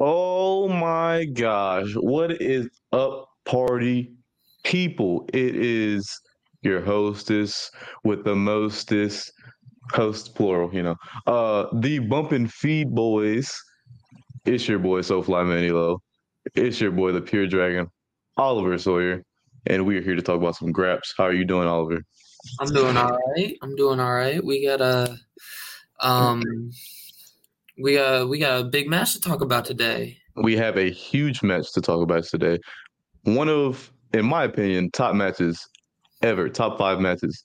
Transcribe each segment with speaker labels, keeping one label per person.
Speaker 1: Oh my gosh. What is up, party people? It is your hostess with the mostest host plural, you know. Uh the bump and feed boys. It's your boy SoFly Manilo. It's your boy the Pure Dragon, Oliver Sawyer. And we are here to talk about some graps. How are you doing, Oliver?
Speaker 2: I'm doing all right. I'm doing all right. We got a um we got we got a big match to talk about today.
Speaker 1: We have a huge match to talk about today. One of, in my opinion, top matches ever, top five matches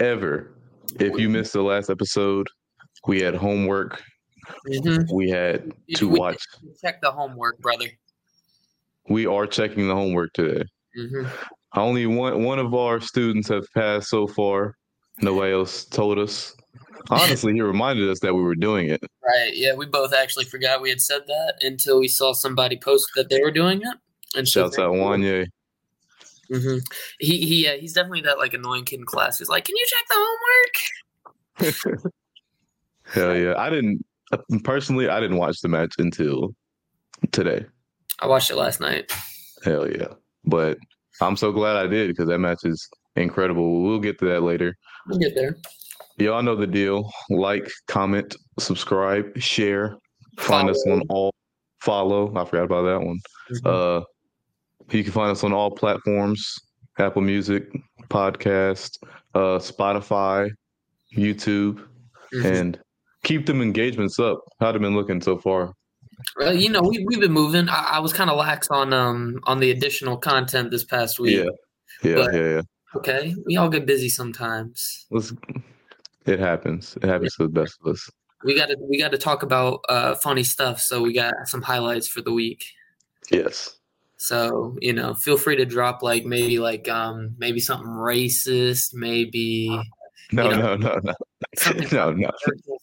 Speaker 1: ever. If you missed the last episode, we had homework.
Speaker 2: Mhm.
Speaker 1: We had to
Speaker 2: We-
Speaker 1: watch.
Speaker 2: Check the homework, brother.
Speaker 1: We are checking the homework today.
Speaker 2: hmm
Speaker 1: Only one one of our students have passed so far. Nobody else told us. Honestly, he reminded us that we were doing it.
Speaker 2: Right. Yeah, we both actually forgot we had said that until we saw somebody post that they were doing it. And so
Speaker 1: Shouts out Wanye.
Speaker 2: hmm He he yeah, he's definitely that like annoying kid in class who's like, "Can you check the homework?"
Speaker 1: Hell yeah. I didn't personally I didn't watch the match until today.
Speaker 2: I watched it last night.
Speaker 1: Hell yeah. But I'm so glad I did because that match is incredible. We'll get to that later.
Speaker 2: We'll get there.
Speaker 1: Y'all know the deal. Like, comment, subscribe, share. Find us on all follow. I forgot about that one.
Speaker 2: Mhm.
Speaker 1: Uh you can find us on all platforms, Apple Music, podcast, uh Spotify, YouTube,
Speaker 2: Mhm.
Speaker 1: and keep them engagements up. How they been looking so far?
Speaker 2: Well, you know, we we've been moving. I, I was kind of lax on um on the additional content this past week.
Speaker 1: Yeah. Yeah,
Speaker 2: But-
Speaker 1: yeah, yeah.
Speaker 2: Okay, we all get busy sometimes.
Speaker 1: Let's it happens. It happens to the best of us.
Speaker 2: We got to we got to talk about uh funny stuff. So we got some highlights for the week.
Speaker 1: Yes.
Speaker 2: So you know, feel free to drop like maybe like um maybe something racist, maybe
Speaker 1: No,
Speaker 2: You
Speaker 1: no, no, no.
Speaker 2: something
Speaker 1: no, no.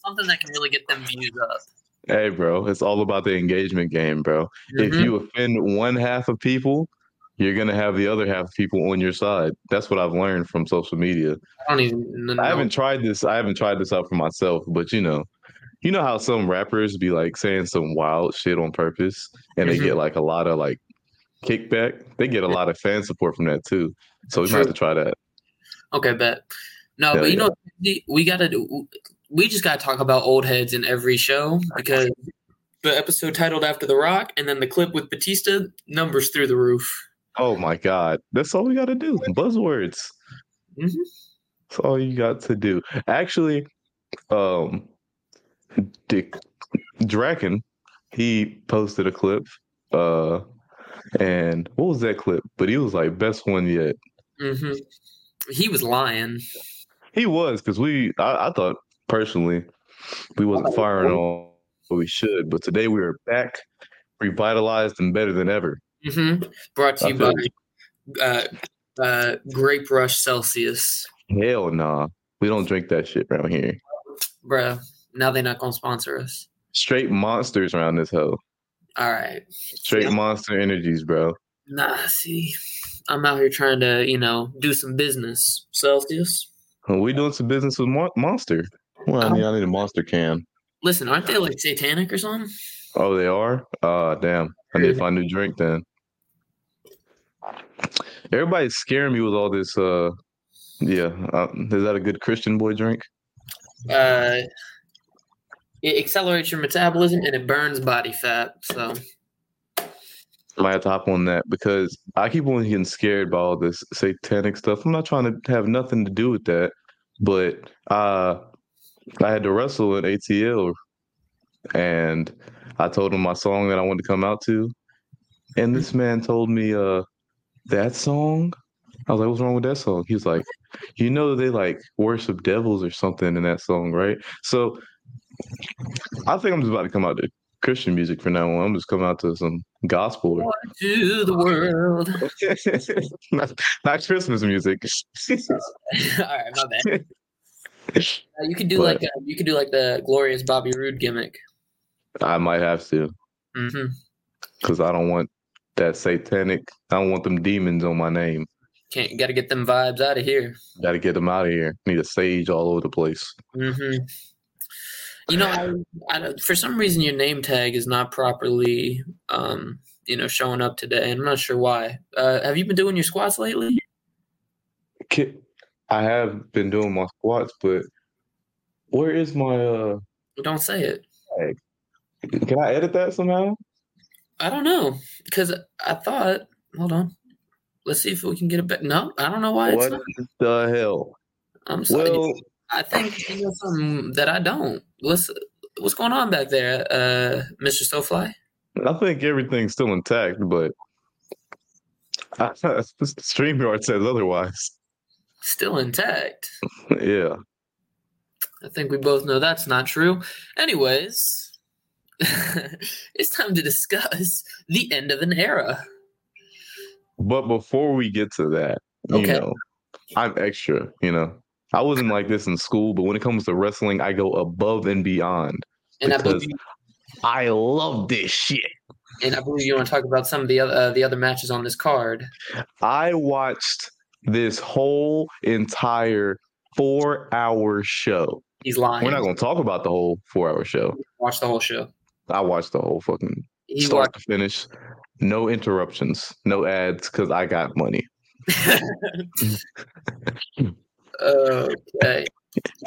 Speaker 2: something that can really get them views up.
Speaker 1: Hey, bro, it's all about the engagement game, bro. If
Speaker 2: Mhm.
Speaker 1: you offend one half of people, you're gonna have the other half of people on your side. That's what I've learned from social media.
Speaker 2: I don't even know.
Speaker 1: I haven't tried this. I haven't tried this out for myself, but you know, you know how some rappers be like saying some wild shit on purpose, and they
Speaker 2: Mhm.
Speaker 1: get like a lot of like kickback. They get a lot of fan support from that too. So we might have to try that.
Speaker 2: Okay, bet. No,
Speaker 1: Hell
Speaker 2: but you
Speaker 1: yeah.
Speaker 2: know, we- we gotta do. We just gotta talk about old heads in every show because the episode titled after The Rock, and then the clip with Batista numbers through the roof.
Speaker 1: Oh my god, that's all we got to do. Buzzwords.
Speaker 2: Mhm.
Speaker 1: That's all you got to do. Actually, um, Dick Draken, he posted a clip. Uh, and what was that clip? But he was like best one yet.
Speaker 2: hmm He was lying.
Speaker 1: He was because we. I, I thought personally we wasn't firing on what we should, but today we are back, revitalized and better than ever.
Speaker 2: Hmm Brought to
Speaker 1: I
Speaker 2: you by uh, uh, Grape Rush Celsius,
Speaker 1: Hell nah, we don't drink that shit around here.
Speaker 2: bruh. Now they're not gonna sponsor us.
Speaker 1: Straight monsters around this hoe.
Speaker 2: All right.
Speaker 1: Straight monster energies, bro.
Speaker 2: Nah, see, I'm out here trying to, you know, do some business. Celsius.
Speaker 1: We doing some business with Mon- Monster. Well, I need, I need a Monster can.
Speaker 2: Listen, aren't they like satanic or something?
Speaker 1: Oh, they are. Uh damn. I need to find a new drink then. Everybody's scaring me with all this. Uh, yeah. Uh, is that a good Christian boy drink?
Speaker 2: Uh, it accelerates your metabolism and it burns body fat. So
Speaker 1: might have to hop on that because I keep on getting scared by all this satanic stuff. I'm not trying to have nothing to do with that, but uh, I had to wrestle at ATL, and I told him my song that I wanted to come out to, and this man told me, "Uh, that song." I was like, "What's wrong with that song?" He's like, "You know they like worship devils or something in that song, right?" So I think I'm just about to come out to Christian music for now on. I'm just coming out to some gospel. or-
Speaker 2: to the world.
Speaker 1: not, not Christmas music.
Speaker 2: All right, my bad. Uh, you could do
Speaker 1: But-
Speaker 2: like uh, you could do like the glorious Bobby Roode gimmick.
Speaker 1: I might have to because I don't want that satanic. I don't want them demons on my name.
Speaker 2: Can't got to get them vibes out of here.
Speaker 1: Got to get them out of here. Need a sage all over the place.
Speaker 2: hmm You know, I, I, for some reason, your name tag is not properly, um, you know, showing up today. and I'm not sure why. Uh, have you been doing your squats lately?
Speaker 1: I have been doing my squats, but where is my uh?
Speaker 2: Don't say it.
Speaker 1: Tag? Can I edit that somehow?
Speaker 2: I don't know because I thought. Hold on. Let's see if we can get a back. No, I don't know why. It's not.
Speaker 1: What the hell?
Speaker 2: I'm sorry. Well, I think you know something that I don't. What's what's going on back there, uh, Mr. Stowfly?
Speaker 1: I think everything's still intact, but StreamYard says otherwise.
Speaker 2: Still intact.
Speaker 1: yeah.
Speaker 2: I think we both know that's not true. Anyways, it's time to discuss the end of an era.
Speaker 1: But before we get to that, okay. you know, I'm extra, you know. I wasn't like this in school, but when it comes to wrestling, I go above and beyond. And because I, I love this shit.
Speaker 2: And I believe you want to talk about some of the other uh, the other matches on this card.
Speaker 1: I watched this whole entire four hour show.
Speaker 2: He's lying.
Speaker 1: We're not going to talk about the whole four hour show.
Speaker 2: Watch the whole show.
Speaker 1: I watched the whole fucking he start watched- to finish. No interruptions, no ads, because I got money.
Speaker 2: okay.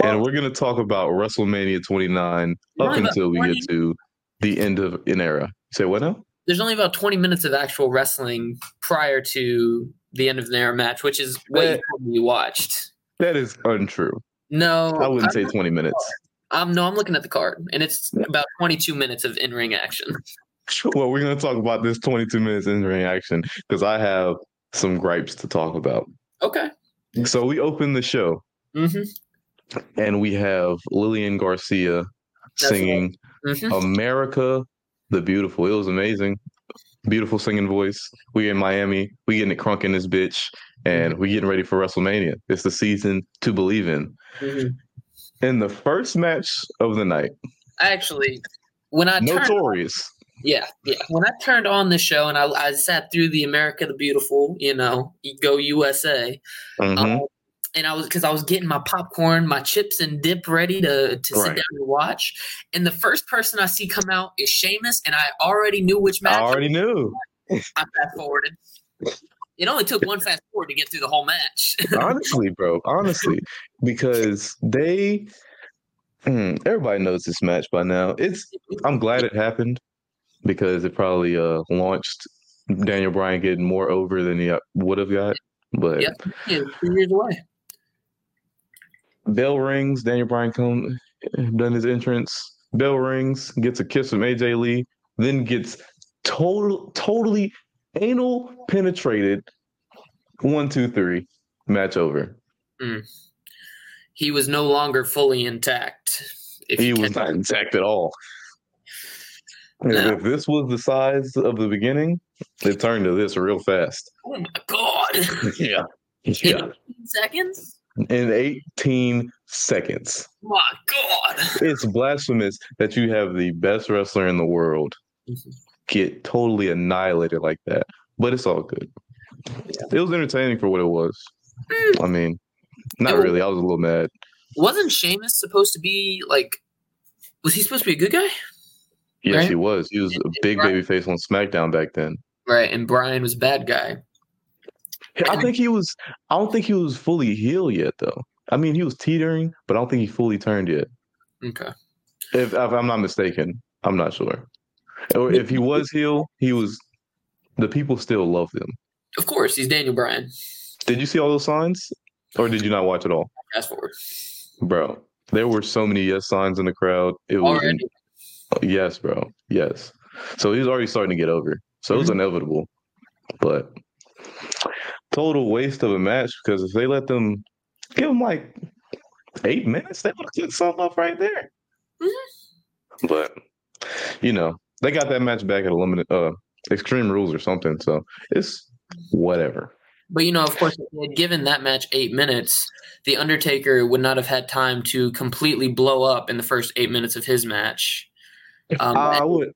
Speaker 1: And we're going to talk about WrestleMania 29 up until we get to the end of an era. Say what now?
Speaker 2: There's only about 20 minutes of actual wrestling prior to the end of the era match, which is what that, you watched.
Speaker 1: That is untrue.
Speaker 2: No,
Speaker 1: I wouldn't I'm say 20 minutes.
Speaker 2: Um, no, I'm looking at the card, and it's about 22 minutes of in-ring action.
Speaker 1: Well, we're going to talk about this 22 minutes in-ring action because I have some gripes to talk about.
Speaker 2: Okay.
Speaker 1: So we open the show,
Speaker 2: mm-hmm.
Speaker 1: and we have Lillian Garcia That's singing right. mm-hmm. "America the Beautiful." It was amazing, beautiful singing voice. We in Miami, we getting it crunk in this bitch, and mm-hmm. we getting ready for WrestleMania. It's the season to believe in. In the first match of the night,
Speaker 2: actually, when I
Speaker 1: notorious.
Speaker 2: Turned- yeah, yeah. When I turned on the show and I, I sat through the America the Beautiful, you know, go USA, mm-hmm. um, and I was because I was getting my popcorn, my chips and dip ready to to right. sit down and watch. And the first person I see come out is Sheamus, and I already knew which match. I
Speaker 1: already knew.
Speaker 2: I fast forwarded. It only took one fast forward to get through the whole match.
Speaker 1: honestly, bro, honestly, because they, mm, everybody knows this match by now. It's. I'm glad it happened because it probably uh, launched Daniel Bryan getting more over than he would have got. But
Speaker 2: yep, yeah, two years away.
Speaker 1: Bell rings. Daniel Bryan come done his entrance. Bell rings. Gets a kiss from AJ Lee. Then gets total totally anal penetrated. One, two, three. Match over.
Speaker 2: Mm. He was no longer fully intact.
Speaker 1: he was not intact at all. If this was the size of the beginning, it turned to this real fast.
Speaker 2: Oh my god!
Speaker 1: yeah,
Speaker 2: yeah. seconds.
Speaker 1: In 18 seconds.
Speaker 2: My God.
Speaker 1: It's blasphemous that you have the best wrestler in the world mm-hmm. Get totally annihilated like that. But it's all good. It was entertaining for what it was. Mm. I mean, not really. I was a little mad.
Speaker 2: Wasn't Sheamus supposed to be like? Was he supposed to be a good guy?
Speaker 1: Yes, right? he was. He was a big baby face on SmackDown back then.
Speaker 2: Right, and Bryan was bad guy.
Speaker 1: I think he was. I don't think he was fully healed yet, though. I mean, he was teetering, but I don't think he fully turned yet.
Speaker 2: Okay.
Speaker 1: If, if I'm not mistaken, I'm not sure. Or if he was healed, he was. The people still love him.
Speaker 2: Of course, he's Daniel Bryan.
Speaker 1: Did you see all those signs, or did you not watch it all?
Speaker 2: Fast forward,
Speaker 1: bro. There were so many yes signs in the crowd. It was Already? Yes, bro. Yes. So he's already starting to get over. So mm-hmm. it was mm-hmm. inevitable. But total waste of a match because if they let them give them like eight minutes, they would have cooked something up right there. Mm-hmm. But you know, they got that match back at a limited uh extreme rules or something. So it's whatever.
Speaker 2: But you know, of course, given that match eight minutes, the Undertaker would not have had time to completely blow up in the first eight minutes of his match.
Speaker 1: Um, I would.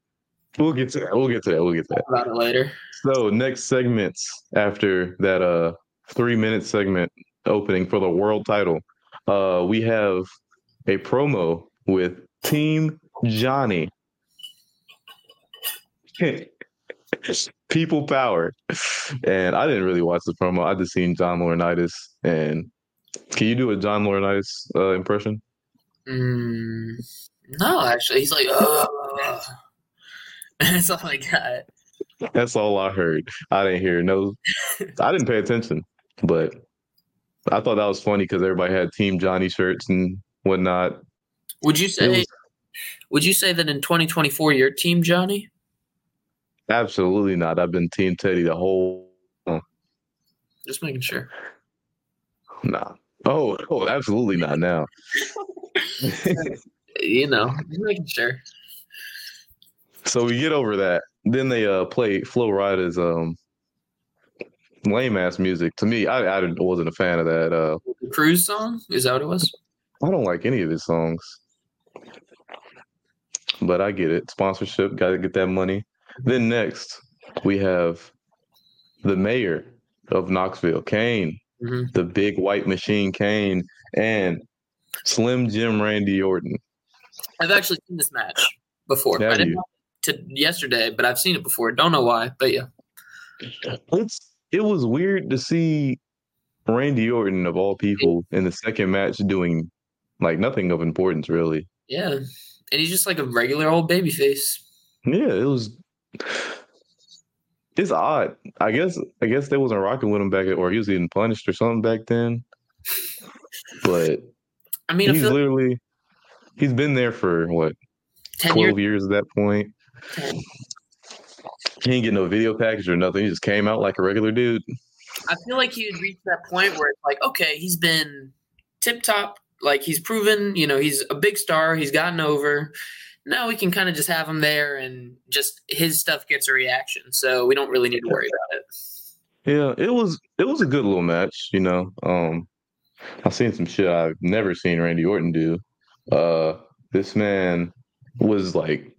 Speaker 1: We'll get to that. We'll get to that. We'll get to that.
Speaker 2: About it later.
Speaker 1: So next segments after that uh three minute segment opening for the world title, uh we have a promo with Team Johnny. People power. And I didn't really watch the promo. I just seen John Laurinaitis. And can you do a John Laurinaitis uh, impression?
Speaker 2: Mm, no, actually, he's like, oh. That's all I got.
Speaker 1: That's all I heard. I didn't hear no. I didn't pay attention, but I thought that was funny because everybody had Team Johnny shirts and whatnot.
Speaker 2: Would you say? Was, would you say that in 2024 you're Team Johnny?
Speaker 1: Absolutely not. I've been Team Teddy the whole.
Speaker 2: Just making sure.
Speaker 1: Nah. Oh, oh, absolutely not now.
Speaker 2: you know, making sure.
Speaker 1: So we get over that. Then they uh play Flo Rida's um lame ass music. To me, I, I wasn't a fan of that. Uh
Speaker 2: Cruise song? Is that what it was?
Speaker 1: I don't like any of his songs. But I get it. Sponsorship, gotta get that money. Then next we have the mayor of Knoxville, Kane, mm-hmm. the big white machine Kane, and Slim Jim Randy Orton.
Speaker 2: I've actually seen this match before. Have I didn't to yesterday, but I've seen it before. Don't know why, but yeah.
Speaker 1: It's it was weird to see Randy Orton of all people in the second match doing like nothing of importance really.
Speaker 2: Yeah. And he's just like a regular old baby face.
Speaker 1: Yeah, it was it's odd. I guess I guess they wasn't rocking with him back or he was getting punished or something back then. But
Speaker 2: I mean
Speaker 1: he's I literally he's been there for what 12 years? years at that point. He didn't get no video package or nothing. He just came out like a regular dude.
Speaker 2: I feel like he had reached that point where it's like, okay, he's been tip top. Like he's proven, you know, he's a big star. He's gotten over. Now we can kind of just have him there and just his stuff gets a reaction. So we don't really need to worry about it.
Speaker 1: Yeah, it was it was a good little match, you know. Um I've seen some shit I've never seen Randy Orton do. Uh this man was like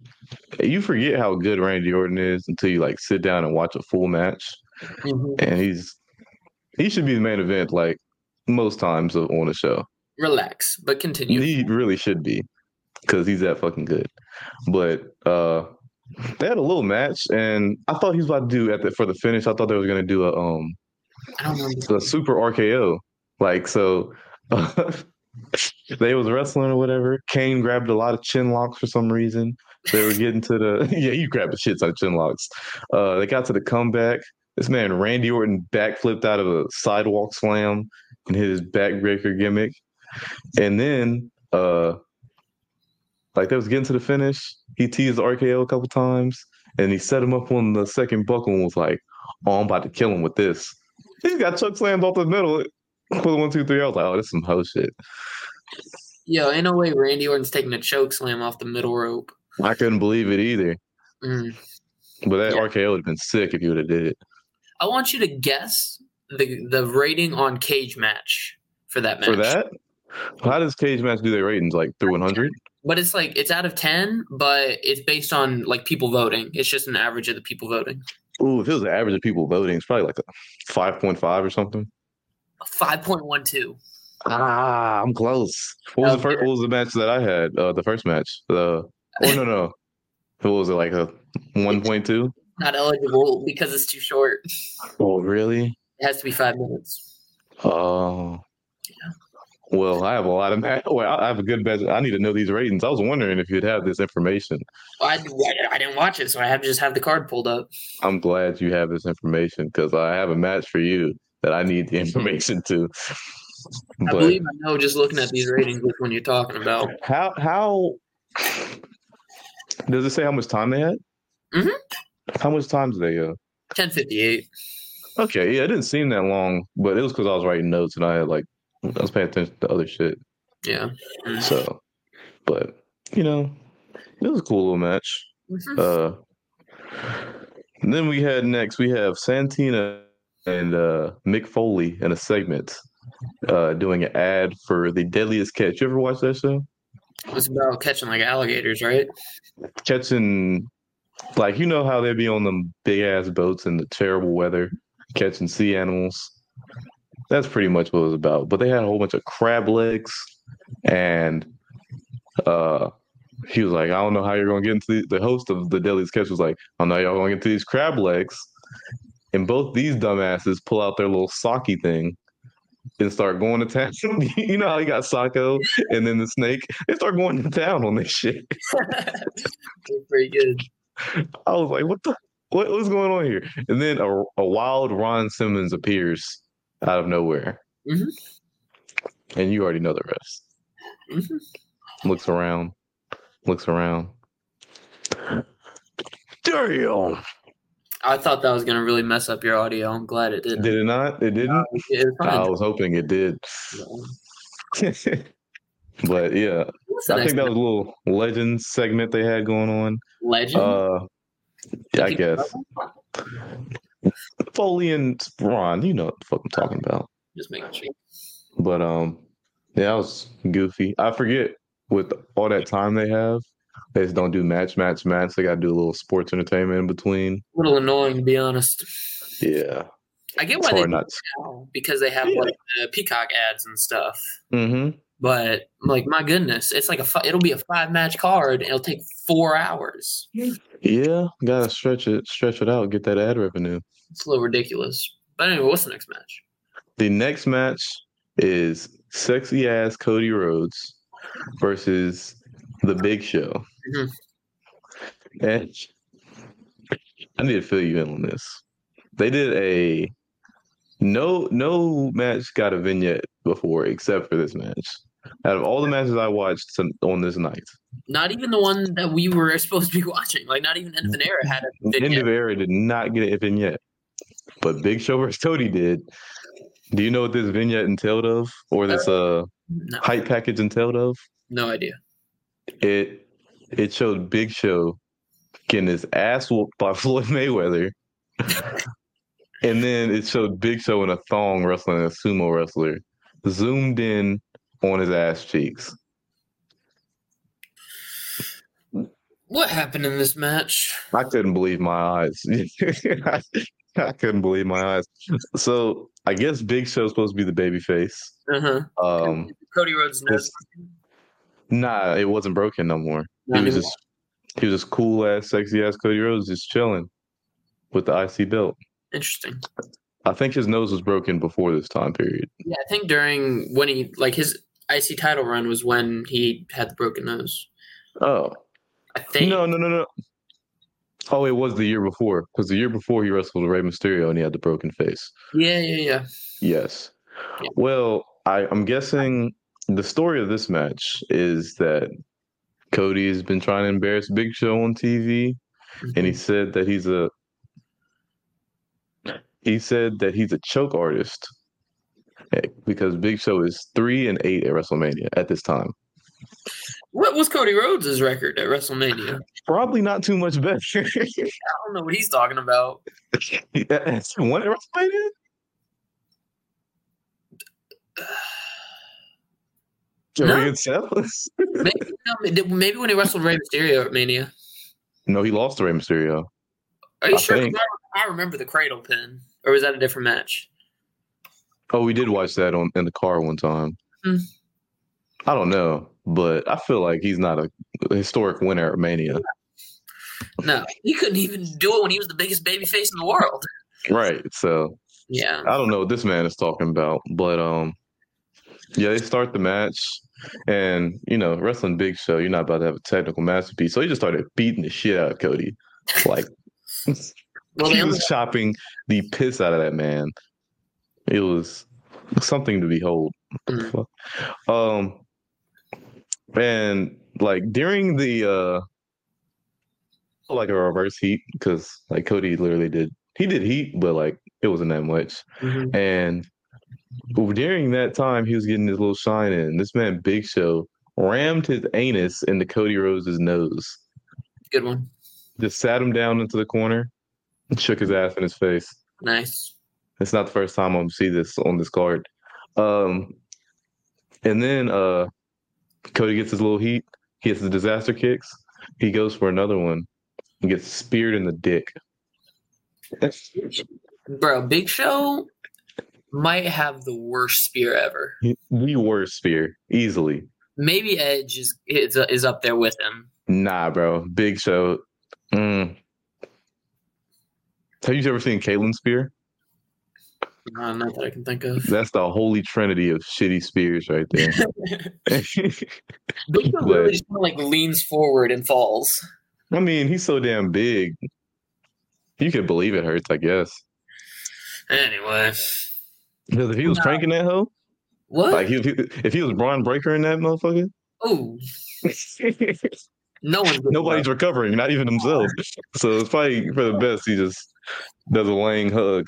Speaker 1: you forget how good Randy Orton is until you like sit down and watch a full match, mm-hmm. and he's he should be the main event like most times on the show.
Speaker 2: Relax, but continue.
Speaker 1: He really should be because he's that fucking good. But uh they had a little match, and I thought he was about to do at the for the finish. I thought they were gonna do a um a super RKO. Like so, uh, they was wrestling or whatever. Kane grabbed a lot of chin locks for some reason. They were getting to the yeah, you grabbed the shits on chin locks. Uh, they got to the comeback. This man Randy Orton backflipped out of a sidewalk slam and hit his backbreaker gimmick, and then uh, like they was getting to the finish. He teased the RKO a couple times, and he set him up on the second buckle and was like, "Oh, I'm about to kill him with this." He's got choke slammed off the middle. Pull one, two, three. I was like, "Oh, this is some hoe shit."
Speaker 2: Yo, ain't no way Randy Orton's taking a choke slam off the middle rope.
Speaker 1: I couldn't believe it either. Mm. But that yeah. RKO would have been sick if you would have did it.
Speaker 2: I want you to guess the the rating on cage match for that match.
Speaker 1: For that? How does cage match do their ratings? Like through 100?
Speaker 2: But it's like it's out of 10, but it's based on like people voting. It's just an average of the people voting.
Speaker 1: Ooh, if it was the average of people voting, it's probably like a 5.5 or something.
Speaker 2: 5.12.
Speaker 1: Ah, I'm close. What was the first? What was the match that I had? Uh, the first match. The Oh no no. What was it like a one point two?
Speaker 2: Not eligible because it's too short.
Speaker 1: Oh really?
Speaker 2: It has to be five minutes.
Speaker 1: Oh. Yeah. Well, I have a lot of well, I have a good bet. I need to know these ratings. I was wondering if you'd have this information.
Speaker 2: I, I didn't watch it, so I have to just have the card pulled up.
Speaker 1: I'm glad you have this information because I have a match for you that I need the information to.
Speaker 2: I believe I know just looking at these ratings which one you're talking about.
Speaker 1: How how does it say how much time they had?
Speaker 2: Mm-hmm.
Speaker 1: How much time did they go?
Speaker 2: Ten fifty eight.
Speaker 1: Okay, yeah, it didn't seem that long, but it was because I was writing notes and I had like I was paying attention to other shit.
Speaker 2: Yeah.
Speaker 1: So, but you know, it was a cool little match. Mm-hmm. Uh, then we had next we have Santino and uh, Mick Foley in a segment uh, doing an ad for the Deadliest Catch. You ever watch that show?
Speaker 2: It's about catching like alligators, right?
Speaker 1: Catching, like you know how they be on them big ass boats in the terrible weather, catching sea animals. That's pretty much what it was about. But they had a whole bunch of crab legs and uh he was like, I don't know how you're gonna get into the, the host of the Deadly Catch was like, I know y'all gonna get into these crab legs. And both these dumbasses pull out their little socky thing and start going to town. you know how you got Socko and then the snake? They start going to town on this shit.
Speaker 2: pretty good.
Speaker 1: I was like, what the what was going on here? And then a, a wild Ron Simmons appears out of nowhere. Mm-hmm. And you already know the rest. Mm-hmm. Looks around, looks around. Damn.
Speaker 2: I thought that was going to really mess up your audio. I'm glad it didn't.
Speaker 1: Did it not? It didn't? it I was hoping it did. but yeah, I think that was a little legend segment they had going on.
Speaker 2: Legend?
Speaker 1: Uh, I guess. Foley and Ron, you know what the fuck I'm talking about.
Speaker 2: Just making sure.
Speaker 1: But um, yeah, I was goofy. I forget with all that time they have, they just don't do match, match, match. They got to do a little sports entertainment in between.
Speaker 2: A little annoying, to be honest.
Speaker 1: Yeah.
Speaker 2: I get why they not now because they have yeah. like the Peacock ads and stuff.
Speaker 1: Mm-hmm.
Speaker 2: But like, my goodness, it's like a it'll be a five match card. and It'll take four hours.
Speaker 1: Yeah, gotta stretch it, stretch it out, get that ad revenue.
Speaker 2: It's a little ridiculous. But anyway, what's the next match?
Speaker 1: The next match is sexy ass Cody Rhodes versus the Big Show. Mm-hmm. And I need to fill you in on this. They did a no no match got a vignette before except for this match. Out of all the matches I watched on this night,
Speaker 2: not even the one that we were supposed to be watching. Like not even End of an Era had a
Speaker 1: vignette. End of Era did not get a vignette, but Big Show versus Cody did. Do you know what this vignette entailed of, or this uh, uh no. hype package entailed of?
Speaker 2: No idea.
Speaker 1: It it showed Big Show getting his ass whooped by Floyd Mayweather. and then it showed Big Show in a thong wrestling a sumo wrestler, zoomed in on his ass cheeks.
Speaker 2: What happened in this match?
Speaker 1: I couldn't believe my eyes. I, I, couldn't believe my eyes. So I guess Big Show's supposed to be the baby face.
Speaker 2: Uh-huh.
Speaker 1: Um,
Speaker 2: Cody Rhodes' nose.
Speaker 1: Nah, it wasn't broken no more. Not he was just he was just cool ass, sexy ass Cody Rhodes, just chilling with the IC belt.
Speaker 2: Interesting.
Speaker 1: I think his nose was broken before this time period.
Speaker 2: Yeah, I think during when he like his IC title run was when he had the broken nose.
Speaker 1: Oh,
Speaker 2: I think
Speaker 1: no, no, no, no. Oh, it was the year before because the year before he wrestled with Rey Mysterio and he had the broken face.
Speaker 2: Yeah, yeah, yeah.
Speaker 1: Yes. Yeah. Well, I, I'm guessing the story of this match is that Cody has been trying to embarrass Big Show on TV, mm-hmm. and he mm-hmm. said that he's a he said that he's a choke artist because Big Show is three and eight at WrestleMania at this time.
Speaker 2: What was Cody Rhodes' record at WrestleMania?
Speaker 1: Probably not too much better. I
Speaker 2: don't know what he's talking about.
Speaker 1: one at WrestleMania?
Speaker 2: Joey no. Seth? maybe, no, maybe when he wrestled Rey Mysterio at Mania.
Speaker 1: No, he lost to Rey Mysterio.
Speaker 2: Are you I sure? I remember the cradle pin, or was that a different match?
Speaker 1: Oh, we did watch that on in the car one time. Mm. I don't know, but I feel like he's not a historic winner at Mania.
Speaker 2: No, he couldn't even do it when he was the biggest baby face in the world.
Speaker 1: Right. So
Speaker 2: yeah,
Speaker 1: I don't know what this man is talking about, but um, yeah, they start the match, and you know, wrestling Big Show, you're not about to have a technical masterpiece, so he just started beating the shit out of Cody, like well, he was chopping the piss out of that man. It was something to behold. Mm. Um, and like during the uh, like a reverse heat because like Cody literally did he did heat, but like it wasn't that much, mm-hmm. and during that time, he was getting his little shine in. This man, Big Show, rammed his anus into Cody Rhodes' nose.
Speaker 2: Good one.
Speaker 1: Just sat him down into the corner and shook his ass in his face.
Speaker 2: Nice.
Speaker 1: It's not the first time I'm see this on this card. Um, and then uh, Cody gets his little heat. He gets the disaster kicks. He goes for another one. and gets speared in the dick.
Speaker 2: Bro, Big Show might have the worst spear ever.
Speaker 1: The worst spear, easily.
Speaker 2: Maybe Edge is is, is up there with him.
Speaker 1: Nah, bro. Big Show. Mm. Have you ever seen Kaitlyn Spear?
Speaker 2: Uh, not that I can think of.
Speaker 1: That's the holy trinity of shitty spears right there.
Speaker 2: Show really just like leans forward and falls.
Speaker 1: I mean, he's so damn big. You could believe it hurts, I guess.
Speaker 2: Anyway.
Speaker 1: Because if he was no. cranking that hoe,
Speaker 2: what?
Speaker 1: Like if he, if he was Bron Breakker in that motherfucker,
Speaker 2: oh, no one.
Speaker 1: Nobody's recovering, not even himself. so it's probably for the best. He just does a laying hug.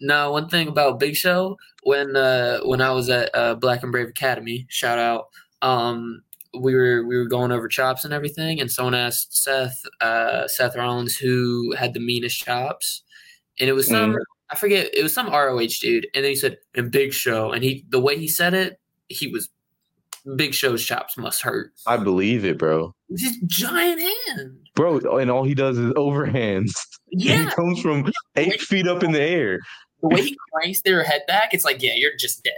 Speaker 2: No, one thing about Big Show when uh, when I was at uh, Black and Brave Academy, shout out. Um, we were we were going over chops and everything, and someone asked Seth uh, Seth Rollins who had the meanest chops, and it was some mm. I forget it was some ROH dude, and then he said and Big Show, and he the way he said it, he was Big Show's chops must hurt.
Speaker 1: I believe it, bro.
Speaker 2: His giant hand,
Speaker 1: bro, and all he does is overhands.
Speaker 2: Yeah,
Speaker 1: he comes from eight feet up in the air.
Speaker 2: The way he cranks their head back, it's like, yeah, you're just dead.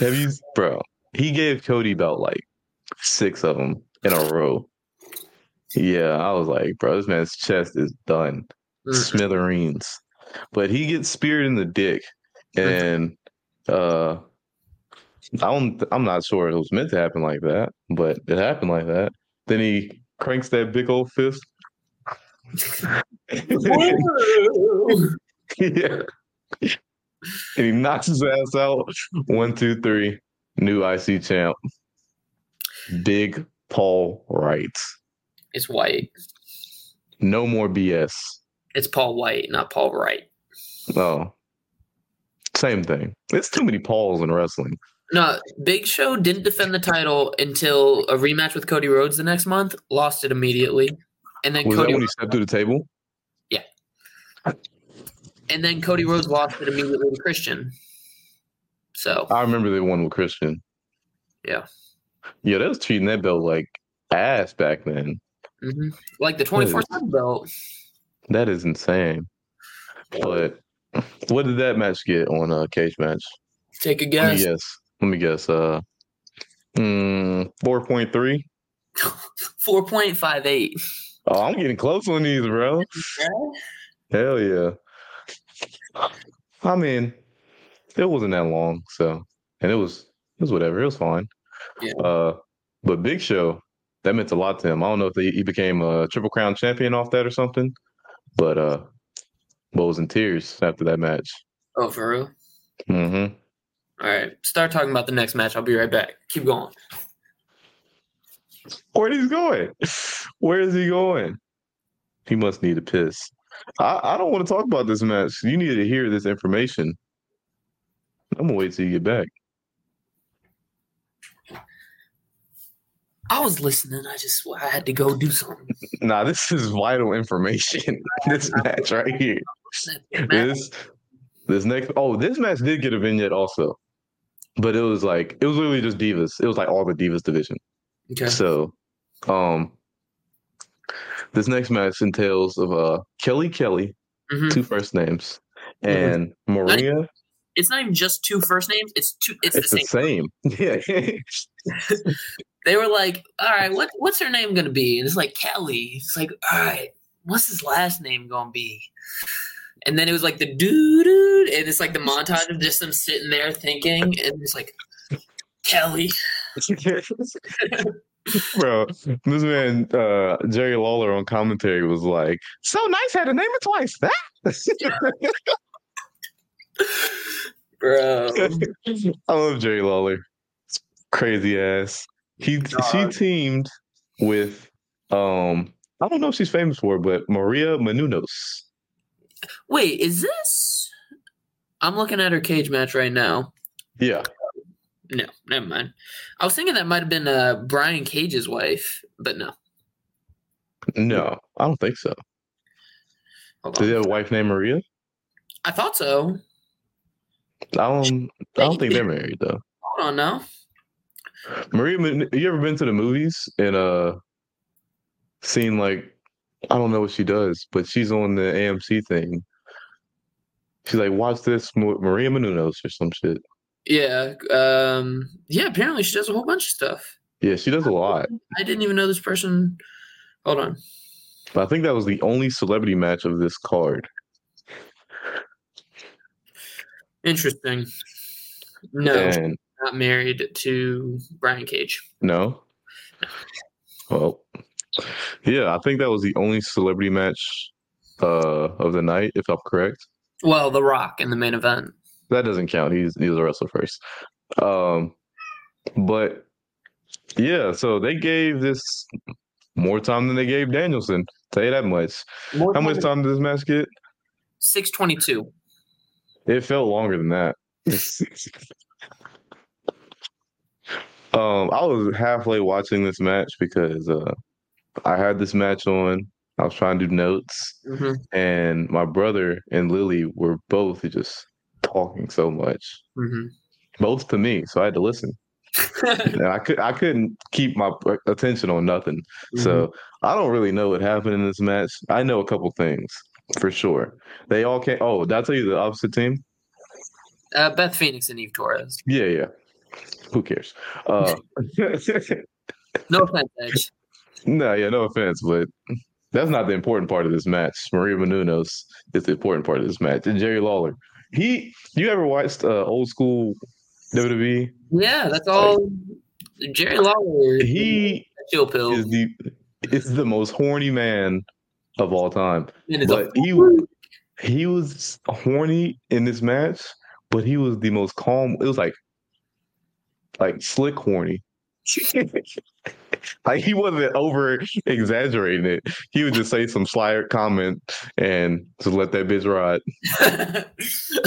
Speaker 1: Have you, bro? He gave Cody about like six of them in a row. Yeah, I was like, bro, this man's chest is done. Mm-hmm. Smithereens. But he gets speared in the dick. And uh I don't I'm not sure it was meant to happen like that, but it happened like that. Then he cranks that big old fist. yeah. And he knocks his ass out. One, two, three. New IC champ. Big Paul Wright.
Speaker 2: It's white.
Speaker 1: No more BS.
Speaker 2: It's Paul Wight, not Paul Wright.
Speaker 1: Oh. Same thing. It's too many Pauls in wrestling.
Speaker 2: No, Big Show didn't defend the title until a rematch with Cody Rhodes the next month. Lost it immediately, and then
Speaker 1: was
Speaker 2: Cody
Speaker 1: that when he stepped through the table?
Speaker 2: Yeah, and then Cody Rhodes lost it immediately to Christian. So
Speaker 1: I remember they won with Christian.
Speaker 2: Yeah,
Speaker 1: yeah, they was treating that belt like ass back then.
Speaker 2: Mm-hmm. Like the twenty four seven belt.
Speaker 1: That is insane. But what did that match get on a cage match?
Speaker 2: Take a guess.
Speaker 1: Let me guess. Let me guess. Uh, mm, four point three.
Speaker 2: Four point five eight.
Speaker 1: Oh, I'm getting close on these, bro. Yeah. Hell yeah. I mean, it wasn't that long, so and it was it was whatever. It was fine.
Speaker 2: Yeah.
Speaker 1: Uh, but Big Show, that meant a lot to him. I don't know if they, he became a Triple Crown champion off that or something, but uh, what was in tears after that match.
Speaker 2: Oh, for real?
Speaker 1: Mm-hmm.
Speaker 2: All right. Start talking about the next match. I'll be right back. Keep going.
Speaker 1: Where is he going? Where is he going? He must need a piss. I, I don't want to talk about this match. You need to hear this information. I'm gonna wait till you get back.
Speaker 2: I was listening. I just I had to go do something.
Speaker 1: nah, this is vital information. this match right here. This this next oh, this match did get a vignette also. But it was like it was literally just divas. It was like all the divas division.
Speaker 2: Okay.
Speaker 1: So um this next match entails of uh Kelly Kelly, mm-hmm. two first names, mm-hmm. and mm-hmm. Maria.
Speaker 2: it's not even just two first names. It's two. It's,
Speaker 1: it's
Speaker 2: the
Speaker 1: same. The
Speaker 2: same. Yeah. they were like, "All right, what what's her name gonna be?" And it's like Kelly. It's like, "All right, what's his last name gonna be?" And then it was like the dude, and it's like the montage of just them sitting there thinking, and it's like Kelly.
Speaker 1: Bro, this man uh, Jerry Lawler on commentary was like, "So nice, had to name it twice."
Speaker 2: That, bro,
Speaker 1: I love Jerry Lawler. It's crazy ass. He Dog. she teamed with um I don't know if she's famous for, it, but Maria Menounos.
Speaker 2: Wait, is this? I'm looking at her cage match right now.
Speaker 1: Yeah.
Speaker 2: No, never mind. I was thinking that might have been uh, Brian Cage's wife, but no.
Speaker 1: No, I don't think so. Did he have a wife named Maria?
Speaker 2: I thought so.
Speaker 1: I don't. I don't think they're married though.
Speaker 2: Hold on now.
Speaker 1: Maria, you ever been to the movies and uh seen like I don't know what she does, but she's on the AMC thing. She's like, watch this, Maria Menounos or some shit.
Speaker 2: Yeah, um, yeah. Apparently, she does a whole bunch of stuff.
Speaker 1: Yeah, she does a lot.
Speaker 2: I didn't even know this person. Hold on.
Speaker 1: But I think that was the only celebrity match of this card.
Speaker 2: Interesting. No, and, not married to Brian Cage.
Speaker 1: No. Well, yeah, I think that was the only celebrity match uh, of the night, if I'm correct.
Speaker 2: Well, The Rock in the main event.
Speaker 1: That doesn't count. He's he was a wrestler first. Um, but yeah, so they gave this more time than they gave Danielson. Tell you that much. More How much time did this match get?
Speaker 2: Six twenty-two.
Speaker 1: It felt longer than that. um, I was halfway watching this match because uh, I had this match on. I was trying to do notes, mm-hmm. and my brother and Lily were both just talking so much, mm-hmm. both to me. So I had to listen. I could I couldn't keep my attention on nothing. Mm-hmm. So I don't really know what happened in this match. I know a couple things for sure. They all came. Oh, did I tell you the opposite team?
Speaker 2: Uh, Beth Phoenix and Eve Torres.
Speaker 1: Yeah, yeah. Who cares? Uh,
Speaker 2: no offense, Edge.
Speaker 1: No, yeah, no offense, but that's not the important part of this match. Maria Menounos is the important part of this match, and Jerry Lawler. He, you ever watched uh, old school WWE?
Speaker 2: Yeah, that's all. Like, Jerry Lawler.
Speaker 1: He chill pill is the is the most horny man of all time. But he he was horny in this match, but he was the most calm. It was like like slick horny. like he wasn't over exaggerating it. He would just say some sly comment and just let that bitch ride.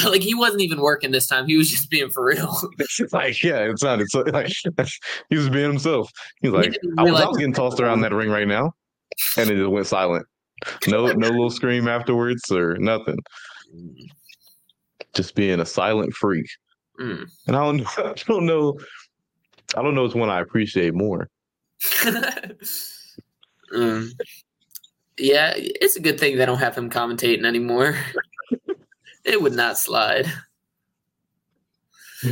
Speaker 2: like he wasn't even working this time. He was just being for real.
Speaker 1: like yeah, it sounded so like he was being himself. He was like, I was, I was getting tossed around that ring right now, and it just went silent. No, no little scream afterwards or nothing. Just being a silent freak. Mm. And I don't, I don't know I don't know which one I appreciate more.
Speaker 2: um, yeah, it's a good thing they don't have him commentating anymore. it would not slide.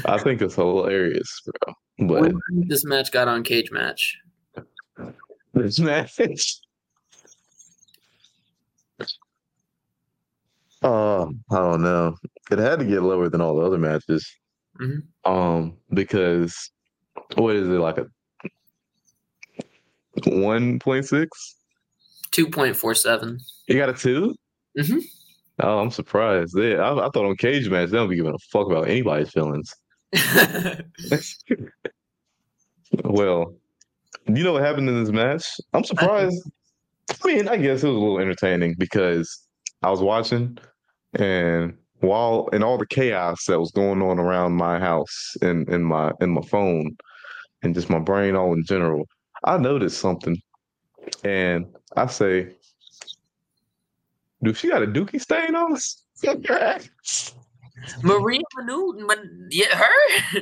Speaker 1: I think it's hilarious, bro. But
Speaker 2: this match got on cage match.
Speaker 1: This match. Um, I don't know. It had to get lower than all the other matches. Mm-hmm. Um, because what is it like a one point six?
Speaker 2: Two point four seven.
Speaker 1: You got a 2 Mm-hmm. Oh, I'm surprised. Yeah, I, I, thought on cage match they don't be giving a fuck about anybody's feelings. well, you know what happened in this match? I'm surprised. I mean, I guess it was a little entertaining because I was watching and while in all the chaos that was going on around my house and in my in my phone and just my brain all in general, I noticed something, and I say, "Do she got a dookie stain on us?"
Speaker 2: Maria Manu, yeah, her.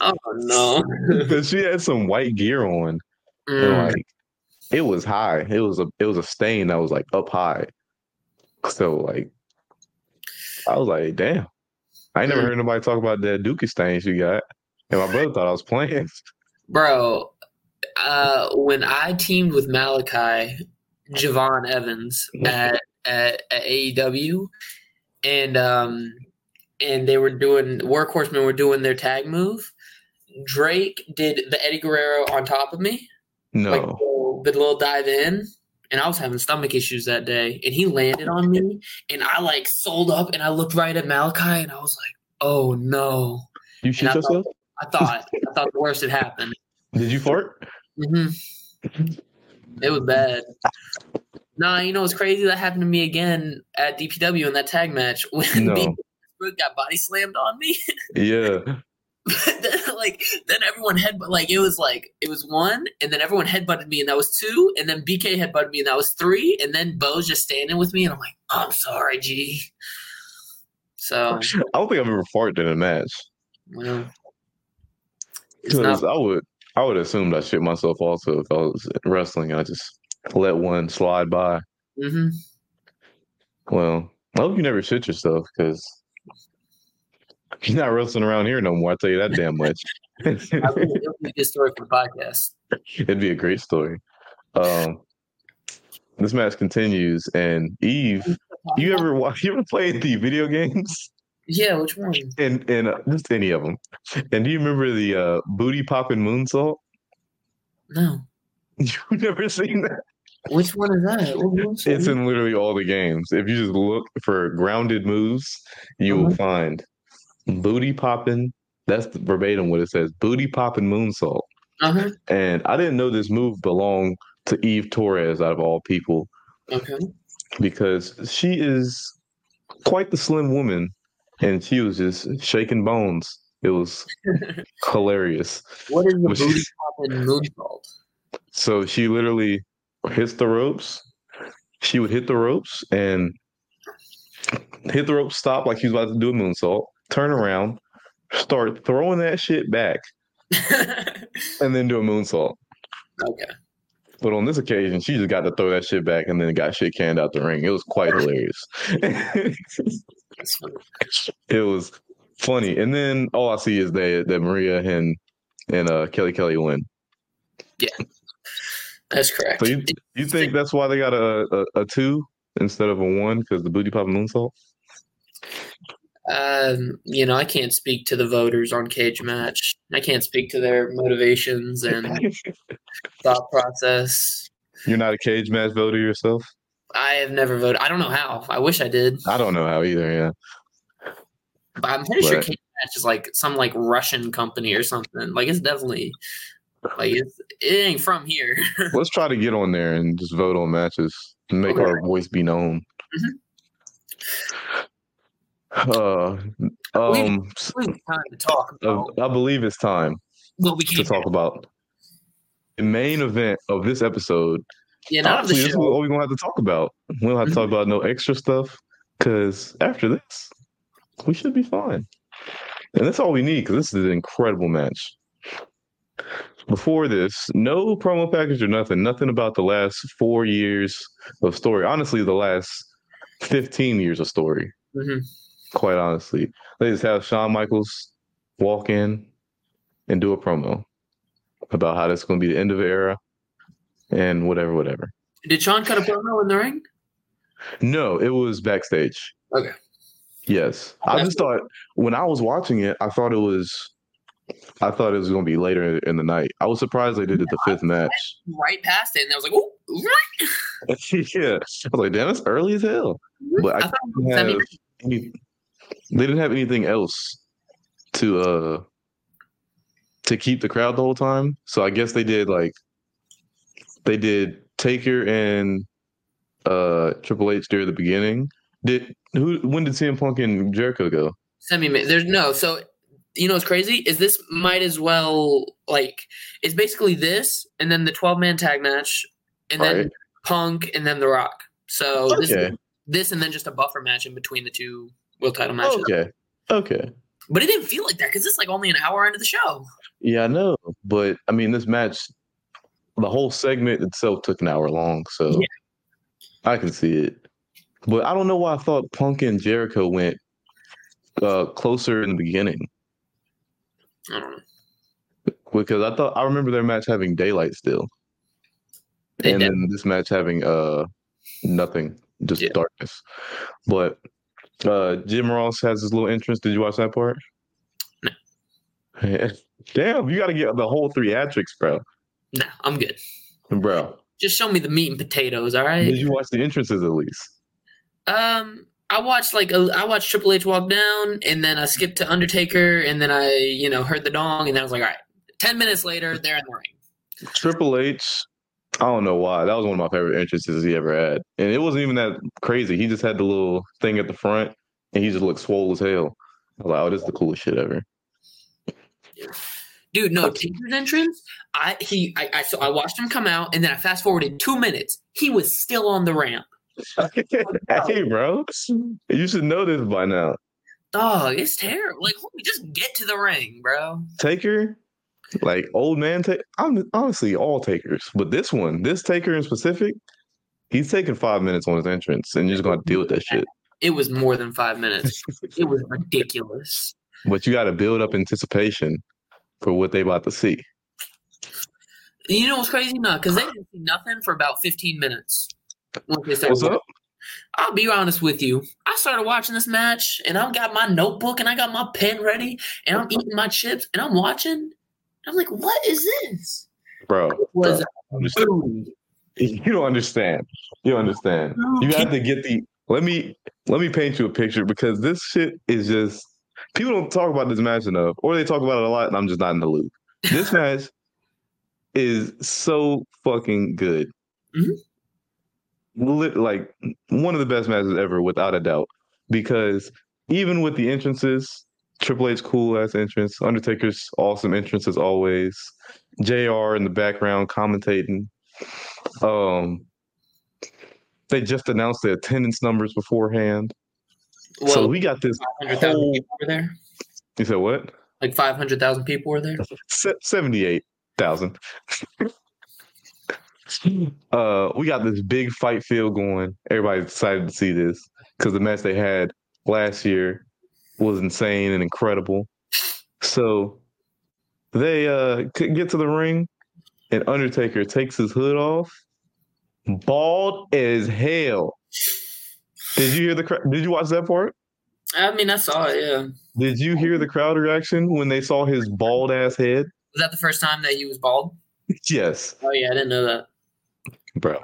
Speaker 2: oh no,
Speaker 1: because she had some white gear on, mm. and like it was high. It was a it was a stain that was like up high. So like I was like, damn. I ain't never mm. heard nobody talk about that dookie stains you got. And my brother thought I was playing.
Speaker 2: Bro, uh, when I teamed with Malachi, Javon Evans at, at, at AEW, and um, and they were doing workhorsemen were doing their tag move. Drake did the Eddie Guerrero on top of me.
Speaker 1: No, like
Speaker 2: the, the little dive in, and I was having stomach issues that day, and he landed on me, and I like sold up, and I looked right at Malachi, and I was like, "Oh no!"
Speaker 1: You shoot yourself?
Speaker 2: Thought, I thought I thought the worst had happened.
Speaker 1: Did you fart?
Speaker 2: Mm-hmm. It was bad. Nah, you know what's crazy? That happened to me again at DPW in that tag match when no. got body slammed on me.
Speaker 1: yeah.
Speaker 2: then, like then everyone head like it was like it was one, and then everyone headbutted me, and that was two, and then BK headbutted me, and that was three, and then Bo's just standing with me, and I'm like, oh, I'm sorry, G. So
Speaker 1: I don't think I've ever farted in a match. Well, because I would I would assume I shit myself also if I was wrestling. I just let one slide by. Mm-hmm. Well, I hope you never shit yourself because you're not wrestling around here no more. I tell you that damn much.
Speaker 2: It'll be a good story for the podcast.
Speaker 1: It'd be a great story. Um, this match continues, and Eve, you ever watch? You ever played the video games?
Speaker 2: Yeah, which one?
Speaker 1: And and uh, just any of them. And do you remember the uh, booty popping moonsault?
Speaker 2: No.
Speaker 1: You've never seen that?
Speaker 2: Which one is that?
Speaker 1: It's in literally all the games. If you just look for grounded moves, you uh-huh. will find booty popping. That's the verbatim what it says. Booty popping moonsault. Uh-huh. And I didn't know this move belonged to Eve Torres out of all people.
Speaker 2: Okay.
Speaker 1: Because she is quite the slim woman and she was just shaking bones. It was hilarious.
Speaker 2: What is the booty popping moonsault?
Speaker 1: So she literally hits the ropes. She would hit the ropes and hit the rope, stop like she was about to do a moonsault, turn around, start throwing that shit back, and then do a moonsault.
Speaker 2: Okay.
Speaker 1: But on this occasion, she just got to throw that shit back and then got shit canned out the ring. It was quite hilarious. it was funny. And then all I see is that that Maria and and uh, Kelly Kelly win.
Speaker 2: Yeah. That's correct.
Speaker 1: So you, you think that's why they got a, a, a two instead of a one because the booty pop moonsault?
Speaker 2: Um, you know, I can't speak to the voters on Cage Match. I can't speak to their motivations and thought process.
Speaker 1: You're not a Cage Match voter yourself.
Speaker 2: I have never voted. I don't know how. I wish I did.
Speaker 1: I don't know how either. Yeah,
Speaker 2: but I'm pretty but, sure Cage Match is like some like Russian company or something. Like it's definitely like it's, it ain't from here.
Speaker 1: Let's try to get on there and just vote on matches and make okay. our voice be known. Mm-hmm. Uh, um,
Speaker 2: we, time to talk.
Speaker 1: About. I believe it's time.
Speaker 2: Well, we
Speaker 1: to talk about the main event of this episode.
Speaker 2: Yeah, not
Speaker 1: Honestly, this is what we're gonna have to talk about. We don't have to talk mm-hmm. about no extra stuff because after this, we should be fine. And that's all we need because this is an incredible match before this, no promo package or nothing. Nothing about the last four years of story. Honestly, the last 15 years of story. Mm-hmm. Quite honestly. They just have Shawn Michaels walk in and do a promo about how that's going to be the end of the era and whatever, whatever.
Speaker 2: Did Shawn cut a promo in the ring?
Speaker 1: No, it was backstage.
Speaker 2: Okay.
Speaker 1: Yes. I just thought when I was watching it, I thought it was I thought it was going to be later in the night. I was surprised they did it the fifth match.
Speaker 2: Right past it, and I was like, "Oh,
Speaker 1: yeah." I was like, "Damn, it's early as hell." But I, I have any, they didn't have anything else to uh to keep the crowd the whole time. So I guess they did like they did Taker and uh Triple H during the beginning. Did who? When did CM Punk and Jericho go?
Speaker 2: Semi. There's no. So you know what's crazy is this might as well like it's basically this and then the 12 man tag match and then right. punk and then the rock so okay. this, this and then just a buffer match in between the two world title matches
Speaker 1: okay okay
Speaker 2: but it didn't feel like that because it's like only an hour into the show
Speaker 1: yeah i know but i mean this match the whole segment itself took an hour long so yeah. i can see it but i don't know why i thought punk and jericho went uh, closer in the beginning
Speaker 2: I don't know.
Speaker 1: Because I thought I remember their match having daylight still. They and did. then this match having uh nothing, just yeah. darkness. But uh Jim Ross has his little entrance. Did you watch that part?
Speaker 2: No.
Speaker 1: Damn, you gotta get the whole three theatrics, bro.
Speaker 2: No, I'm good.
Speaker 1: Bro.
Speaker 2: Just show me the meat and potatoes, all right?
Speaker 1: Did you watch the entrances at least?
Speaker 2: Um, I watched like a, I watched Triple H walk down, and then I skipped to Undertaker, and then I you know heard the dong, and then I was like, all right. Ten minutes later, they're in the ring.
Speaker 1: Triple H, I don't know why. That was one of my favorite entrances he ever had, and it wasn't even that crazy. He just had the little thing at the front, and he just looked swole as hell. I was like, oh, this is the coolest shit ever.
Speaker 2: Dude, no, Taker's entrance. I he I, I so I watched him come out, and then I fast forwarded two minutes. He was still on the ramp.
Speaker 1: hey, bro, you should know this by now.
Speaker 2: Dog, it's terrible. Like, just get to the ring, bro.
Speaker 1: Taker, like old man. Take. I'm honestly all takers, but this one, this taker in specific, he's taking five minutes on his entrance, and you're just gonna deal with that shit.
Speaker 2: It was more than five minutes. it was ridiculous.
Speaker 1: But you got to build up anticipation for what they about to see.
Speaker 2: You know what's crazy? No, because they didn't see nothing for about 15 minutes.
Speaker 1: What's up?
Speaker 2: I'll be honest with you. I started watching this match, and I've got my notebook and I got my pen ready, and I'm eating my chips, and I'm watching. I'm like, what is this?
Speaker 1: Bro,
Speaker 2: it was
Speaker 1: bro, you don't understand. You don't understand. You have to get the. Let me let me paint you a picture because this shit is just people don't talk about this match enough, or they talk about it a lot, and I'm just not in the loop. This match is so fucking good.
Speaker 2: Mm-hmm.
Speaker 1: Like one of the best matches ever, without a doubt. Because even with the entrances, Triple H cool ass entrance, Undertaker's awesome entrance as always, JR in the background commentating. Um, they just announced the attendance numbers beforehand. Well, so we got this.
Speaker 2: Whole... people were there.
Speaker 1: You said what?
Speaker 2: Like five hundred thousand people were there.
Speaker 1: Seventy-eight thousand. uh, we got this big fight field going. Everybody's excited to see this because the match they had last year was insane and incredible. So they uh get to the ring, and Undertaker takes his hood off, bald as hell. Did you hear the? Did you watch that part?
Speaker 2: I mean, I saw it. Yeah.
Speaker 1: Did you hear the crowd reaction when they saw his bald ass head?
Speaker 2: Was that the first time that he was bald?
Speaker 1: Yes.
Speaker 2: Oh yeah, I didn't know that.
Speaker 1: Bro.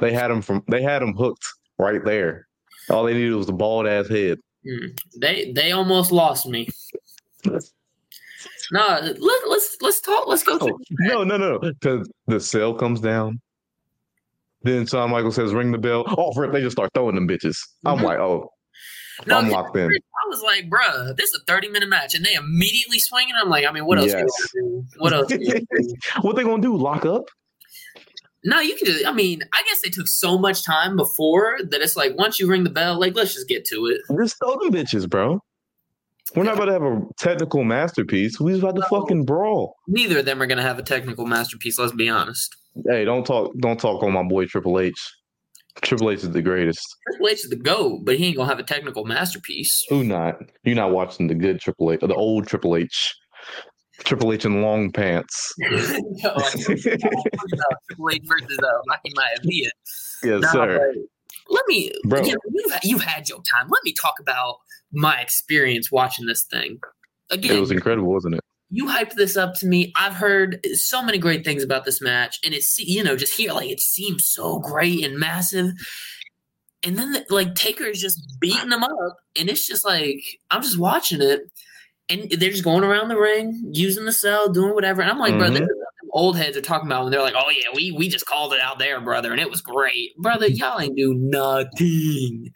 Speaker 1: They had him from they had him hooked right there. All they needed was the bald ass head.
Speaker 2: Mm. They they almost lost me. no, let, let's let's talk. Let's go.
Speaker 1: Oh, no, no, no, because the cell comes down. Then Shawn Michaels says, "Ring the bell." Oh, for it, they just start throwing them bitches. I'm mm-hmm. like, oh, no, I'm locked in.
Speaker 2: I was like, bruh, this is a 30 minute match, and they immediately swing, swinging. I'm like, I mean, what else? Yes. What else?
Speaker 1: what they gonna do? Lock up?
Speaker 2: No, you can do it. I mean, I guess they took so much time before that it's like once you ring the bell, like let's just get to it.
Speaker 1: Just throw them bitches, bro. We're not about to have a technical masterpiece. We just about to no, fucking brawl.
Speaker 2: Neither of them are gonna have a technical masterpiece. Let's be honest.
Speaker 1: Hey, don't talk. Don't talk on my boy Triple H. Triple H is the greatest.
Speaker 2: Triple H is the GOAT, but he ain't gonna have a technical masterpiece.
Speaker 1: Who not? You're not watching the good Triple H, or the old Triple H. Triple H in long pants. no,
Speaker 2: Triple H versus uh, Rocky Maivia.
Speaker 1: Yes, sir.
Speaker 2: Let me, Bro. You know, you've, you've had your time. Let me talk about my experience watching this thing.
Speaker 1: Again, it was incredible, wasn't it?
Speaker 2: you hyped this up to me. I've heard so many great things about this match, and it's you know just here like it seems so great and massive, and then the, like Taker is just beating them up, and it's just like I'm just watching it, and they're just going around the ring using the cell, doing whatever, and I'm like, mm-hmm. brother. Old heads are talking about, and they're like, "Oh yeah, we we just called it out there, brother, and it was great, brother. Y'all ain't do nothing,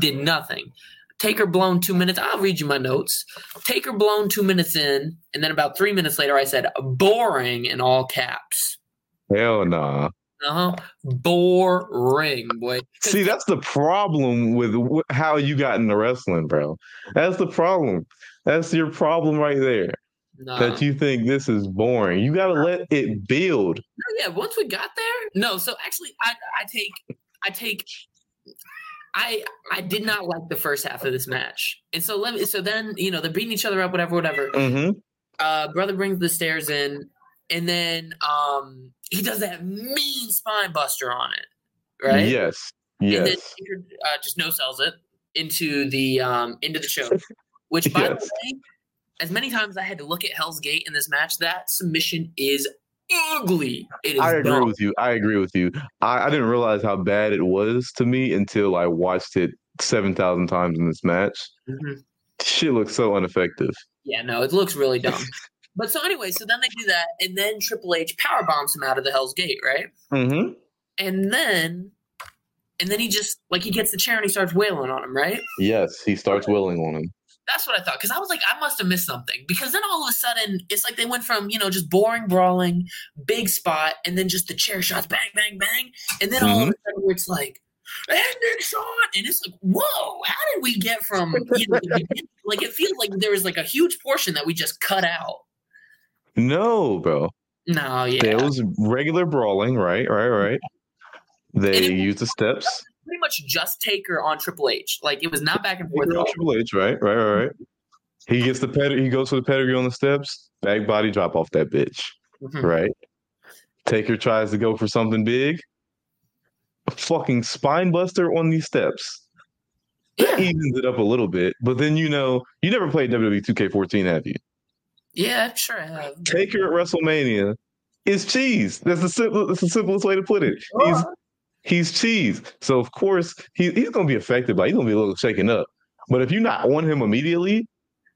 Speaker 2: did nothing." Taker blown two minutes. I'll read you my notes. Taker blown two minutes in, and then about three minutes later, I said boring in all caps.
Speaker 1: Hell nah.
Speaker 2: Uh huh. Boring, boy.
Speaker 1: See, that's the problem with how you got into wrestling, bro. That's the problem. That's your problem right there. Nah. That you think this is boring. You got to let it build.
Speaker 2: Yeah, once we got there, no. So actually, I I take I take I I did not like the first half of this match, and so let me. So then you know they're beating each other up, whatever, whatever.
Speaker 1: Mm-hmm.
Speaker 2: Uh, brother brings the stairs in, and then um he does that mean spine buster on it, right?
Speaker 1: Yes, yes. And then
Speaker 2: uh, just no sells it into the um into the choke, which by yes. the way, as many times I had to look at Hell's Gate in this match, that submission is ugly.
Speaker 1: I agree dumb. with you. I agree with you. I, I, didn't realize how bad it was to me until I watched it seven thousand times in this match. Mm-hmm. Shit looks so ineffective.
Speaker 2: Yeah, no, it looks really dumb. but so anyway, so then they do that, and then Triple H power bombs him out of the Hell's Gate, right?
Speaker 1: Mm-hmm.
Speaker 2: And then, and then he just like he gets the chair and he starts wailing on him, right?
Speaker 1: Yes, he starts wailing on him.
Speaker 2: That's what I thought. Because I was like, I must have missed something. Because then all of a sudden, it's like they went from, you know, just boring brawling, big spot, and then just the chair shots, bang, bang, bang. And then mm-hmm. all of a mm-hmm. sudden, it's like, ending shot. And it's like, whoa, how did we get from, you know, like, it feels like there was like a huge portion that we just cut out.
Speaker 1: No, bro.
Speaker 2: No, yeah.
Speaker 1: There was regular brawling, right, right, right. They used the steps
Speaker 2: pretty much just Taker on Triple H. Like it was not back and forth.
Speaker 1: Triple H, right, right, right, right. He gets the ped. He goes for the pedigree on the steps. Back body drop off that bitch. mm-hmm. right? Taker tries to go for something big. Fucking spine buster on these steps. That yeah. evens it up a little bit, but then you know you never played WWE 2K14, have you?
Speaker 2: Yeah, sure I have.
Speaker 1: Taker at WrestleMania is cheese. That's the simple, that's the simplest way to put it. He's uh-huh. he's cheese. So of course he, he's gonna be affected by. He's gonna be a little shaken up. But if you're not on him immediately,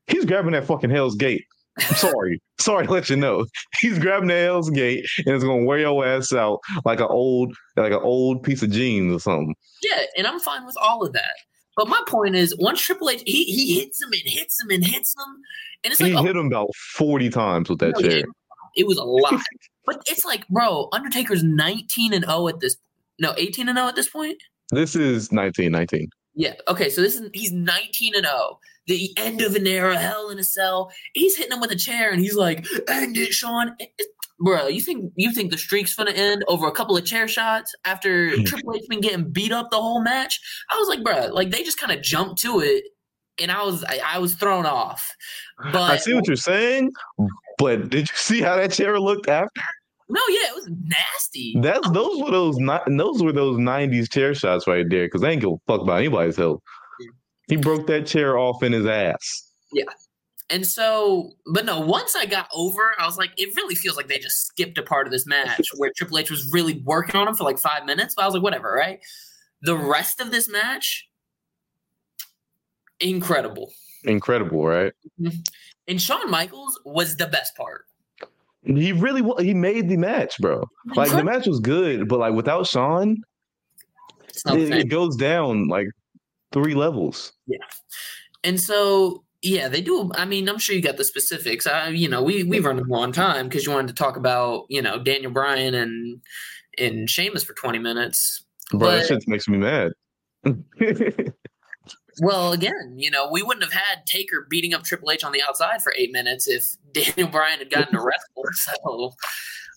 Speaker 1: he's grabbing that fucking Hell's Gate. I'm sorry, sorry to let you know. He's grabbing the Hell's Gate and it's gonna wear your ass out like an old, like an old piece of jeans or something.
Speaker 2: Yeah, and I'm fine with all of that. But my point is, once Triple H, he, he hits him and hits him and hits him, and it's like
Speaker 1: he
Speaker 2: oh,
Speaker 1: hit him about forty times with that no, chair.
Speaker 2: It was a lot. but it's like, bro, Undertaker's 19 and 0 at this no, 18 and 0 at this point?
Speaker 1: This is 19, 19.
Speaker 2: Yeah. Okay. So this is he's 19 and 0. The end of an era, hell in a cell. He's hitting him with a chair and he's like, end it, Shawn. Bro, you think you think the streak's gonna end over a couple of chair shots after Triple H been getting beat up the whole match? I was like, bro, like they just kind of jumped to it, and I was I, I, was thrown off. But
Speaker 1: I see what you're saying, but did you see how that chair looked after?
Speaker 2: No, yeah, it was nasty.
Speaker 1: That's oh. those were those those were those '90s chair shots right there because they ain't give a fuck about anybody's health. He broke that chair off in his ass.
Speaker 2: Yeah, and so, but no, once I got over, I was like, it really feels like they just skipped a part of this match where Triple H was really working on him for like five minutes. But I was like, whatever, right? The rest of this match, incredible.
Speaker 1: Incredible, right?
Speaker 2: Mm-hmm. And Shawn Michaels was the best part.
Speaker 1: He really he made the match, bro. Like the match was good, but like without Shawn, it, it goes down like three levels.
Speaker 2: Yeah, and so yeah, they do. I mean, I'm sure you got the specifics. I, you know, we we run a long time because you wanted to talk about you know Daniel Bryan and and Sheamus for 20 minutes.
Speaker 1: Bro, but, that shit makes me mad.
Speaker 2: Well, again, you know, we wouldn't have had Taker beating up Triple H on the outside for eight minutes if Daniel Bryan had gotten arrested. So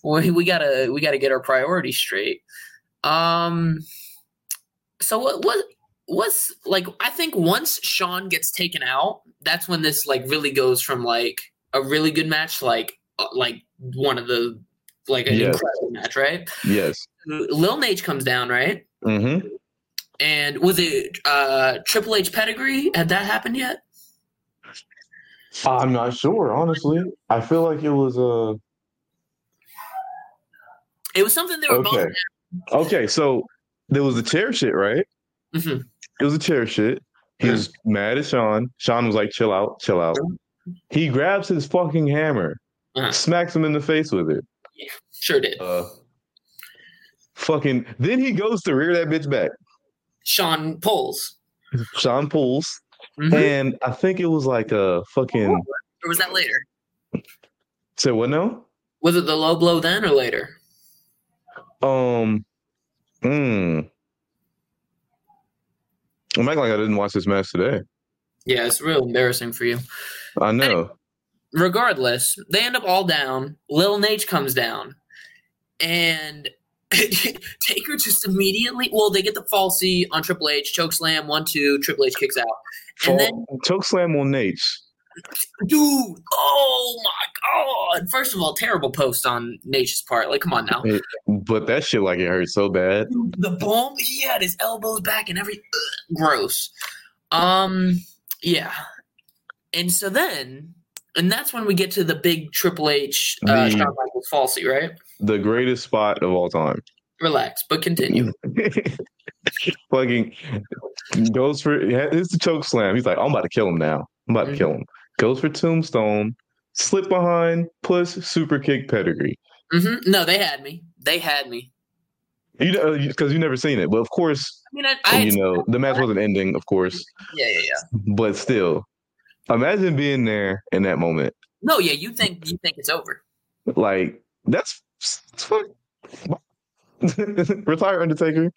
Speaker 2: we, we gotta we gotta get our priorities straight. Um, so what what what's like? I think once Shawn gets taken out, that's when this like really goes from like a really good match, like uh, like one of the like an yes. incredible match, right?
Speaker 1: Yes.
Speaker 2: Lil Nate comes down, right?
Speaker 1: Mm-hmm.
Speaker 2: And was it uh, Triple H pedigree? Had that happened yet?
Speaker 1: I'm not sure, honestly. I feel like it was a. Uh...
Speaker 2: It was something they were
Speaker 1: okay. both. Okay, so there was the chair shit, right?
Speaker 2: Mm-hmm.
Speaker 1: It was a chair shit. He was mad at Shawn. Shawn was like, "Chill out, chill out." He grabs his fucking hammer, uh-huh. smacks him in the face with it.
Speaker 2: Yeah, sure did.
Speaker 1: Uh, fucking. Then he goes to rear that bitch back.
Speaker 2: Shawn pulls.
Speaker 1: Shawn pulls. Mm-hmm. And I think it was like a fucking.
Speaker 2: Or was that later?
Speaker 1: Say what now?
Speaker 2: Was it the low blow then or later?
Speaker 1: Um. Hmm. I'm acting like I didn't watch this match today.
Speaker 2: Yeah, it's real embarrassing for you.
Speaker 1: I know.
Speaker 2: regardless, they end up all down. Lil Nate comes down. And Taker just immediately. Well, they get the falsy on Triple H, choke slam, one two. Triple H kicks out, and then
Speaker 1: choke slam on Nate.
Speaker 2: Dude, oh my god! First of all, terrible post on Nate's part. Like, come on now.
Speaker 1: But that shit, like, it hurt so bad.
Speaker 2: Dude, the bomb, he had his elbows back and every ugh, gross. Um, yeah, and so then, and that's when we get to the big Triple H, uh, Shawn Michaels falsy, right?
Speaker 1: the greatest spot of all time.
Speaker 2: Relax, but continue.
Speaker 1: Fucking goes for it's the choke slam. He's like, I'm about to kill him now. I'm about mm-hmm. to kill him. Goes for tombstone, slip behind, plus super kick pedigree.
Speaker 2: Mm-hmm. No, they had me. They had me.
Speaker 1: You know, because you never seen it, but of course, I mean, I, I you know, the match wasn't ending, of course.
Speaker 2: Yeah, yeah, yeah.
Speaker 1: But still, imagine being there in that moment.
Speaker 2: No, yeah, you think you think it's over.
Speaker 1: Like that's Retire Undertaker.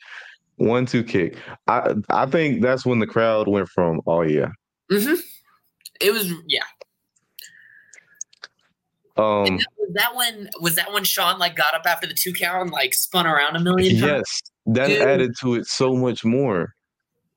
Speaker 1: One two kick. I I think that's when the crowd went from oh yeah.
Speaker 2: Mm-hmm. It was yeah.
Speaker 1: Um,
Speaker 2: that, was that when was that when Shawn like got up after the two count and like spun around a million times?
Speaker 1: Yes, that Dude. added to it so much more.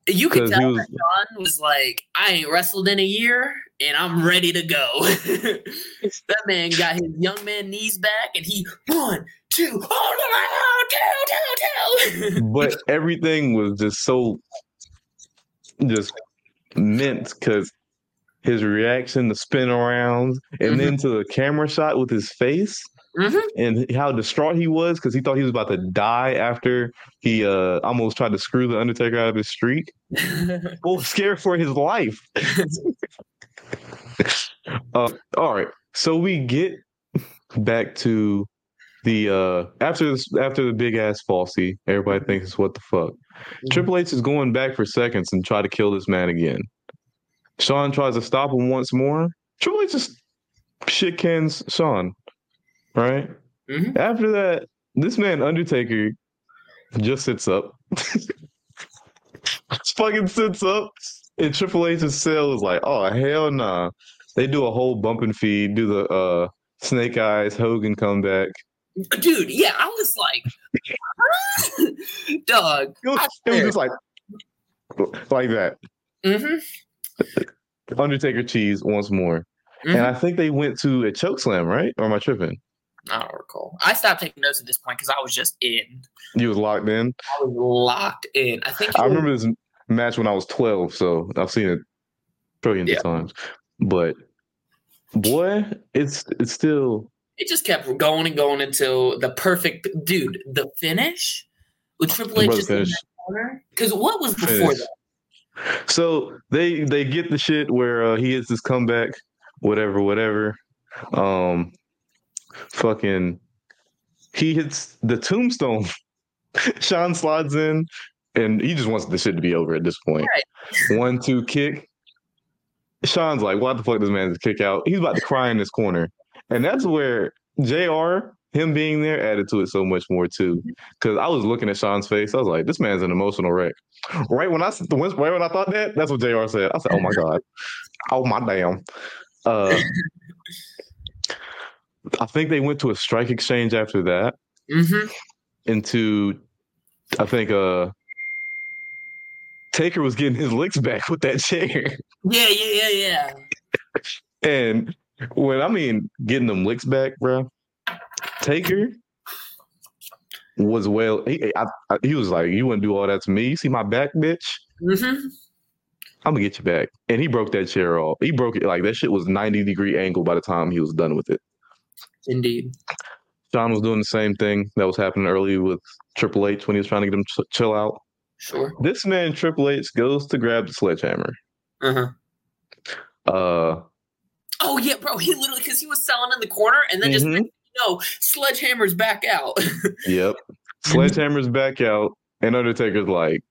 Speaker 2: You could tell was, that Shawn was like, I ain't wrestled in a year, and I'm ready to go. that man got his young man knees back, and he one, two, oh,
Speaker 1: two, two, two. but everything was just so just mint because his reaction, the spin around, and mm-hmm. then to the camera shot with his face. Mm-hmm. And how distraught he was because he thought he was about to die after he uh, almost tried to screw the Undertaker out of his streak. well, scared for his life. uh, all right, so we get back to the uh after this after the big ass falsy. Everybody thinks what the fuck. Mm-hmm. Triple H is going back for seconds and try to kill this man again. Shawn tries to stop him once more. Triple H just shit cans Shawn, right? Mm-hmm. After that, this man Undertaker just sits up. fucking sits up, and Triple H's cell is like, "Oh hell nah." They do a whole bump and feed, do the uh, Snake Eyes Hogan comeback.
Speaker 2: Dude, yeah, I was like, dog.
Speaker 1: It was, it was just like, like that. Mm-hmm. Undertaker cheese once more. Mm-hmm. And I think they went to a choke slam, right? Or am I tripping?
Speaker 2: I don't recall. I stopped taking notes at this point because I was just in.
Speaker 1: You was locked in.
Speaker 2: I was locked in. I think.
Speaker 1: I was, remember this match when I was twelve, so I've seen it trillions yeah. of times. But boy, it's it's still.
Speaker 2: It just kept going and going until the perfect dude. The finish with Triple H just because what was before finish. that?
Speaker 1: So they they get the shit where uh, he hits his comeback, whatever, whatever. Um, fucking, he hits the tombstone. Shawn slides in, and he just wants the shit to be over at this point. Right. One two kick. Shawn's like, "What the fuck? This man just kick out." He's about to cry in this corner, and that's where Jr him being there added to it so much more too. Because I was looking at Shawn's face, I was like, "This man's an emotional wreck." Right when I right when I thought that, that's what Jr. said. I said, "Oh my god, oh my damn." Uh, I think they went to a strike exchange after that. Mm-hmm. Into, I think, uh, Taker was getting his licks back with that chair.
Speaker 2: Yeah, yeah, yeah, yeah.
Speaker 1: and when I mean getting them licks back, bro, Taker was well. He, I, I, he was like, "You wouldn't do all that to me. You see my back, bitch? Mm-hmm. I'm gonna get you back." And he broke that chair off. He broke it like that. Shit was 90 degree angle by the time he was done with it.
Speaker 2: Indeed.
Speaker 1: Shawn was doing the same thing that was happening early with Triple H when he was trying to get him to chill out.
Speaker 2: Sure.
Speaker 1: This man Triple H goes to grab the sledgehammer.
Speaker 2: Uh-huh.
Speaker 1: Uh.
Speaker 2: Oh yeah, bro. He literally because he was selling in the corner and then mm-hmm. just no, Sledgehammer's back out.
Speaker 1: yep. Sledgehammer's back out, and Undertaker's like,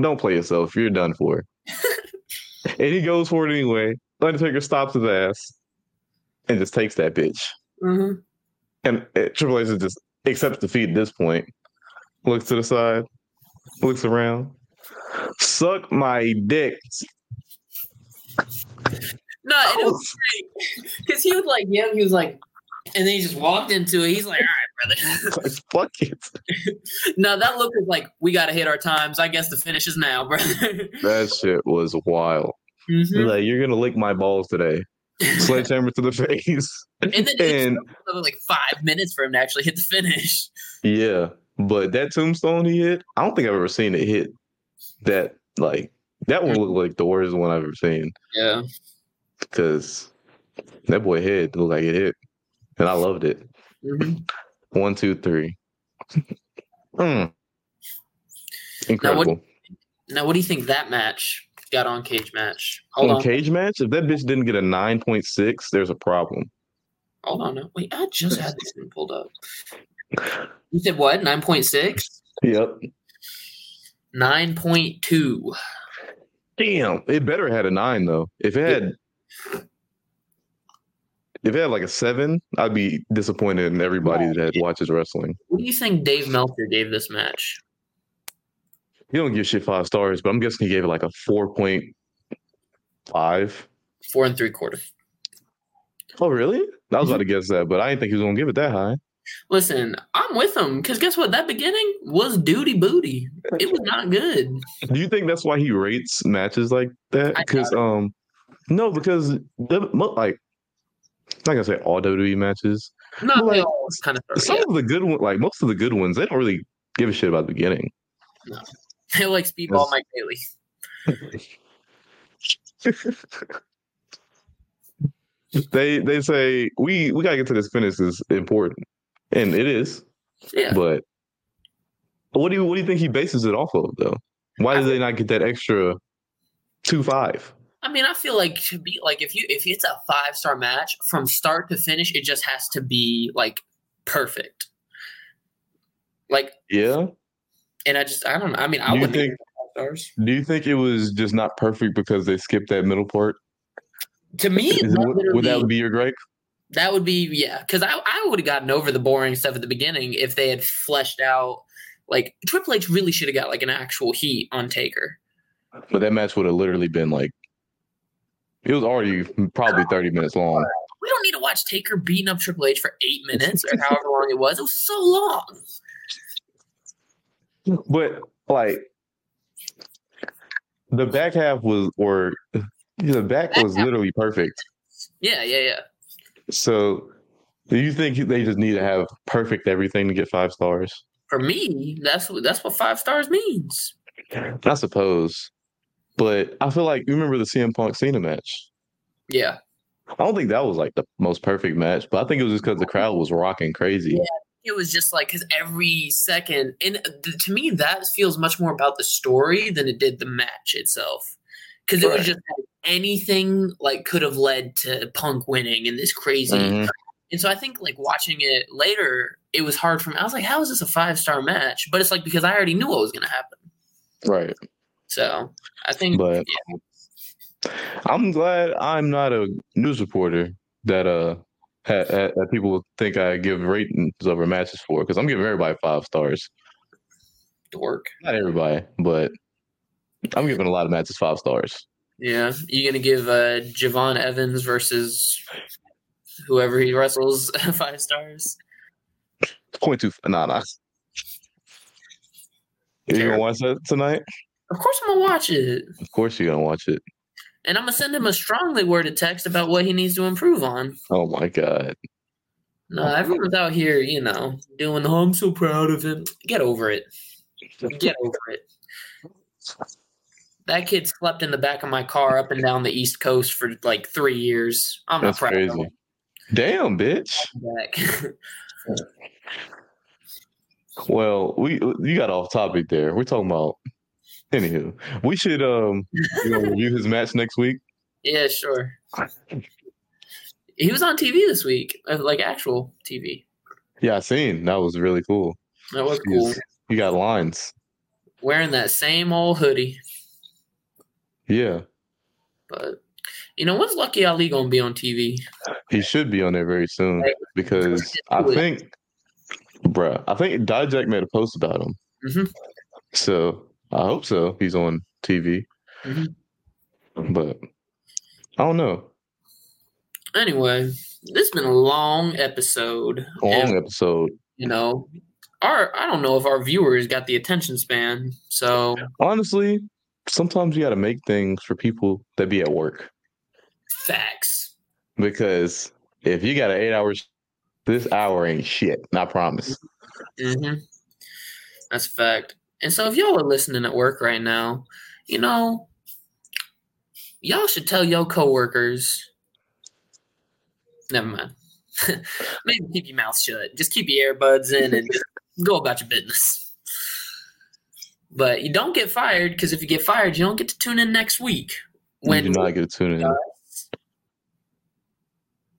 Speaker 1: don't play yourself. You're done for. and he goes for it anyway. Undertaker stops his ass and just takes that bitch. Mm-hmm. And uh, Triple H just accepts defeat at this point. Looks to the side, looks around. Suck my dick.
Speaker 2: No, it was because he was like, yeah, he was like, and then he just walked into it. He's like, all right, brother.
Speaker 1: Fuck it.
Speaker 2: no, that look is like, we got to hit our times. I guess the finish is now, brother.
Speaker 1: that shit was wild. Mm-hmm. Like, you're going to lick my balls today. Sledgehammer to the face.
Speaker 2: And then and, like five minutes for him to actually hit the finish.
Speaker 1: Yeah. But that tombstone he hit, I don't think I've ever seen it hit that, like, that one looked like the worst one I've ever seen.
Speaker 2: Yeah.
Speaker 1: Because that boy head looked like it hit and I loved it. Mm-hmm. One, two, three. mm. Incredible.
Speaker 2: Now what, now what, do you think that match got on cage match?
Speaker 1: Hold on, on. cage match? If that bitch didn't get a nine point six, there's a problem.
Speaker 2: Hold on, no. wait. I just had this thing pulled up. You said what? Nine point six.
Speaker 1: Yep.
Speaker 2: Nine point two.
Speaker 1: Damn! It better had a nine though. If it had if it had like a seven, I'd be disappointed in everybody that watches wrestling.
Speaker 2: What do you think Dave Meltzer gave this match?
Speaker 1: He don't give shit five stars, but I'm guessing he gave it like a four point five.
Speaker 2: Four and three quarter.
Speaker 1: Oh really? I was about to guess that, but I didn't think he was gonna give it that high.
Speaker 2: Listen, I'm with him because guess what? That beginning was duty booty. It was not good.
Speaker 1: Do you think that's why he rates matches like that? Because um, No, because the, like not gonna say all WWE matches.
Speaker 2: Not
Speaker 1: like,
Speaker 2: all kind of
Speaker 1: some
Speaker 2: yeah.
Speaker 1: of the good ones, like most of the good ones, they don't really give a shit about the beginning.
Speaker 2: No. They like Speedball Mike Bailey.
Speaker 1: they they say we we gotta get to this finish is important, and it is.
Speaker 2: Yeah.
Speaker 1: But what do you what do you think he bases it off of though? Why did they not get that extra two five?
Speaker 2: I mean, I feel like to be like if you if it's a five star match from start to finish, it just has to be like perfect. Like
Speaker 1: yeah,
Speaker 2: and I just I don't know. I mean, I would
Speaker 1: think
Speaker 2: five stars.
Speaker 1: Do you think it was just not perfect because they skipped that middle part?
Speaker 2: To me,
Speaker 1: Is, would, would that be your gripe?
Speaker 2: That would be yeah, because I I would have gotten over the boring stuff at the beginning if they had fleshed out like Triple H really should have got like an actual heat on Taker.
Speaker 1: But that match would have literally been like it was already probably 30 minutes long.
Speaker 2: We don't need to watch Taker beating up Triple H for eight minutes or however long it was. It was so long.
Speaker 1: But like the back half was or the back was literally perfect.
Speaker 2: Yeah, yeah, yeah.
Speaker 1: So do you think they just need to have perfect everything to get five stars?
Speaker 2: For me, that's what that's what five stars means.
Speaker 1: I suppose. But I feel like you remember the CM Punk Cena match.
Speaker 2: Yeah.
Speaker 1: I don't think that was like the most perfect match, but I think it was just because the crowd was rocking crazy.
Speaker 2: Yeah, it was just like because every second, and th- to me, that feels much more about the story than it did the match itself. Because it was just like, anything like could have led to Punk winning in this crazy.
Speaker 1: Mhm.
Speaker 2: And so I think like watching it later, it was hard for me. I was like, how is this a five star match? But it's like because I already knew what was going to happen.
Speaker 1: Right.
Speaker 2: So I think,
Speaker 1: But
Speaker 2: yeah,
Speaker 1: I'm glad I'm not a news reporter that uh ha- ha- that people think I give ratings over matches for because I'm giving everybody five stars.
Speaker 2: dork.
Speaker 1: Not everybody, but I'm giving a lot of matches five stars.
Speaker 2: Yeah, you gonna give uh, Je'Von Evans versus whoever he wrestles five stars?
Speaker 1: Point two, nah, nah. You gonna watch that tonight?
Speaker 2: Of course, I'm gonna watch it,
Speaker 1: Of course, you're gonna watch it.
Speaker 2: and I'm gonna send him a strongly worded text about what he needs to improve on.
Speaker 1: Oh my god.
Speaker 2: No, everyone's out here, you know, doing. Oh, I'm so proud of him. Get over it. Get over it. That kid slept in the back of my car up and down the East Coast for like three years. I'm
Speaker 1: That's
Speaker 2: not proud of him.
Speaker 1: Damn, bitch.
Speaker 2: Back.
Speaker 1: Well, we you got off topic there. We're talking about anywho. We should um you know, review his match next week.
Speaker 2: yeah, sure. He was on TV this week, uh, like actual TV.
Speaker 1: Yeah, I seen. That was really cool.
Speaker 2: That was cool.
Speaker 1: You got lines.
Speaker 2: Wearing that same old hoodie.
Speaker 1: Yeah.
Speaker 2: But you know, when's Lucky Ali gonna be on TV?
Speaker 1: He should be on there very soon because I think bruh, I think Dijak made a post about him.
Speaker 2: Mhm.
Speaker 1: So I hope so. He's on TV.
Speaker 2: Mhm.
Speaker 1: But I don't know.
Speaker 2: Anyway, this has been a long episode.
Speaker 1: Long
Speaker 2: and,
Speaker 1: episode.
Speaker 2: you know, our I don't know if our viewers got the attention span. So
Speaker 1: Honestly, sometimes you gotta make things for people that be at work.
Speaker 2: facts.
Speaker 1: Because if you got an eight hours, this hour ain't shit. I promise.
Speaker 2: Mm-hmm. That's a fact. And so if y'all are listening at work right now, you know, y'all should tell your coworkers. Never mind. Maybe keep your mouth shut. Just keep your earbuds in and just go about your business. But you don't get fired because if you get fired, you don't get to tune in next week.
Speaker 1: we do not get to tune in.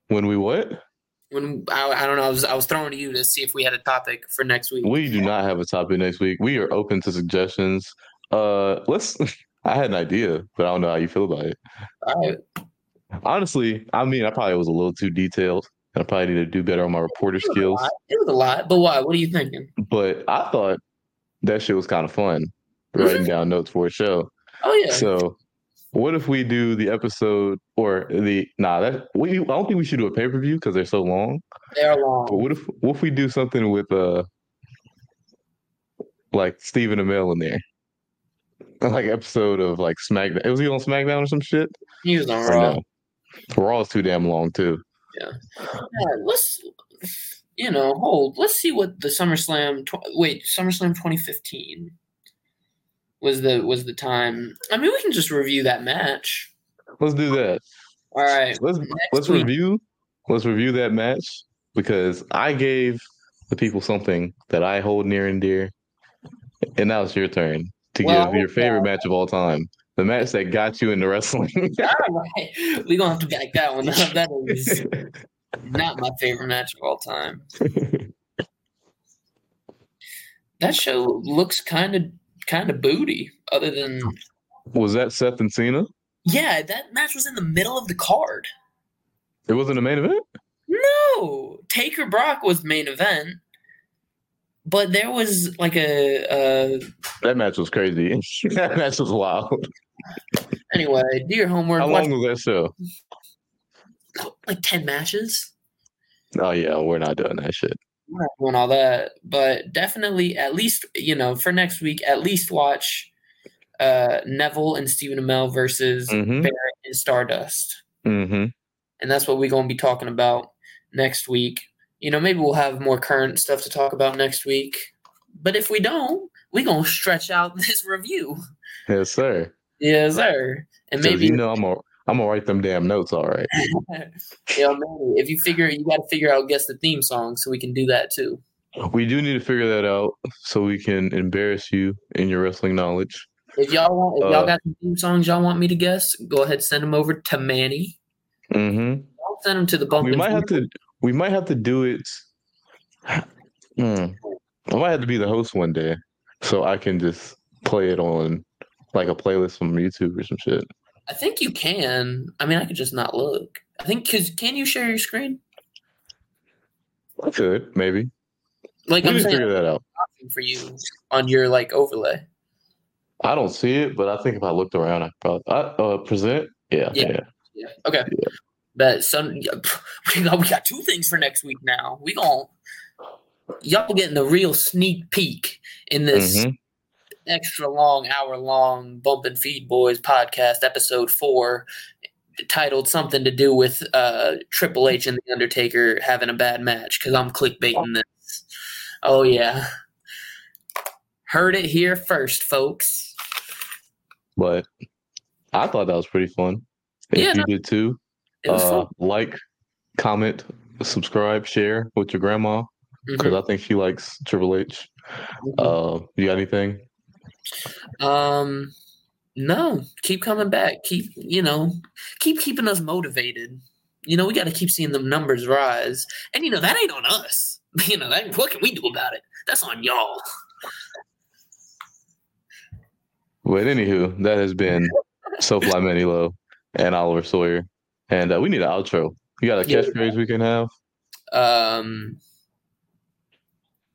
Speaker 1: When we what?
Speaker 2: When I, I don't know, I was I was throwing to you to see if we had a topic for next week.
Speaker 1: We do not have a topic next week. We are open to suggestions. Uh let's I had an idea, but I don't know how you feel about it.
Speaker 2: Right.
Speaker 1: Honestly, I mean I probably was a little too detailed. and I probably need to do better on my reporter
Speaker 2: It
Speaker 1: skills.
Speaker 2: it was a lot, but why? What are you thinking?
Speaker 1: But I thought that shit was kind of fun, writing down notes for a show.
Speaker 2: Oh yeah,
Speaker 1: So, what if we do the episode or the nah? That we I don't think we should do a pay per view because they're so long.
Speaker 2: they're
Speaker 1: But
Speaker 2: long.
Speaker 1: what if what if we do something with uh like Stephen Amell in there? like episode of like SmackDown. Was he on SmackDown or some shit?
Speaker 2: He was on Raw. No?
Speaker 1: Raw is too damn long too.
Speaker 2: Yeah. yeah let's you know hold. Let's see what the SummerSlam. Tw- wait, SummerSlam 2015 was the was the time. I mean, we can just review that match.
Speaker 1: Let's do that.
Speaker 2: All right.
Speaker 1: Let's let's week. review. Let's review that match because I gave the people something that I hold near and dear, and now it's your turn to well, give your favorite uh, match of all time. The match that got you into wrestling.
Speaker 2: all right. We're gonna have to back that one up. That is not my favorite match of all time. that show looks kind of kind of booty, other than
Speaker 1: Was that Seth and Cena?
Speaker 2: Yeah, that match was in the middle of the card.
Speaker 1: It wasn't a main event?
Speaker 2: No. Taker Brock was main event. But there was like a, a
Speaker 1: that match was crazy. that match was wild.
Speaker 2: Anyway, do your homework.
Speaker 1: How long was that show?
Speaker 2: Like ten matches.
Speaker 1: Oh yeah, we're not doing that shit.
Speaker 2: We're not doing all that, but definitely at least you know for next week at least watch uh, Neville and Stephen Amell versus mm-hmm. Barrett and Stardust.
Speaker 1: Mm-hmm.
Speaker 2: And that's what we're going to be talking about next week. You know, maybe we'll have more current stuff to talk about next week. But if we don't, we're going to stretch out this review.
Speaker 1: Yes, sir.
Speaker 2: Yes, sir. And maybe
Speaker 1: you know I'm gonna I'm gonna write them damn notes. All right.
Speaker 2: yeah, maybe if you figure you got to figure out guess the theme song, so we can do that too.
Speaker 1: We do need to figure that out so we can embarrass you in your wrestling knowledge.
Speaker 2: If y'all want, if y'all uh, got some theme songs y'all want me to guess, go ahead send them over to Manny.
Speaker 1: Mm-hmm.
Speaker 2: I'll send them to the bump.
Speaker 1: We might have to. We might have to do it. Hmm. I might have to be the host one day, so I can just play it on like a playlist from YouTube or some shit.
Speaker 2: I think you can. I mean, I could just not look. I think because can you share your screen?
Speaker 1: I could maybe.
Speaker 2: Like we I'm saying,
Speaker 1: figure that out
Speaker 2: for you on your like overlay.
Speaker 1: I don't see it, but I think if I looked around, I probably I, uh, present. Yeah,
Speaker 2: yeah, yeah. yeah. Okay. Yeah. But some we got we got two things for next week now. We going y'all getting the real sneak peek in this mm-hmm. Extra long, hour long Bump and Feed Boys podcast, episode four, titled something to do with uh, Triple H and the Undertaker having a bad match. Because I'm clickbaiting this. Oh yeah. Heard it here first, folks.
Speaker 1: But I thought that was pretty fun. If yeah, you no, did too, uh, like, comment, subscribe, share with your grandma because mm-hmm. I think she likes Triple H. Mm-hmm. Uh, you got anything?
Speaker 2: Um, no. Keep coming back. Keep you know, keep keeping us motivated. You know, we got to keep seeing the numbers rise, and you know that ain't on us. You know, that, what can we do about it? That's on y'all.
Speaker 1: But anywho, that has been SoFly Manilo and Oliver Sawyer, and uh, we need an outro. You got a catchphrase we can have?
Speaker 2: Um,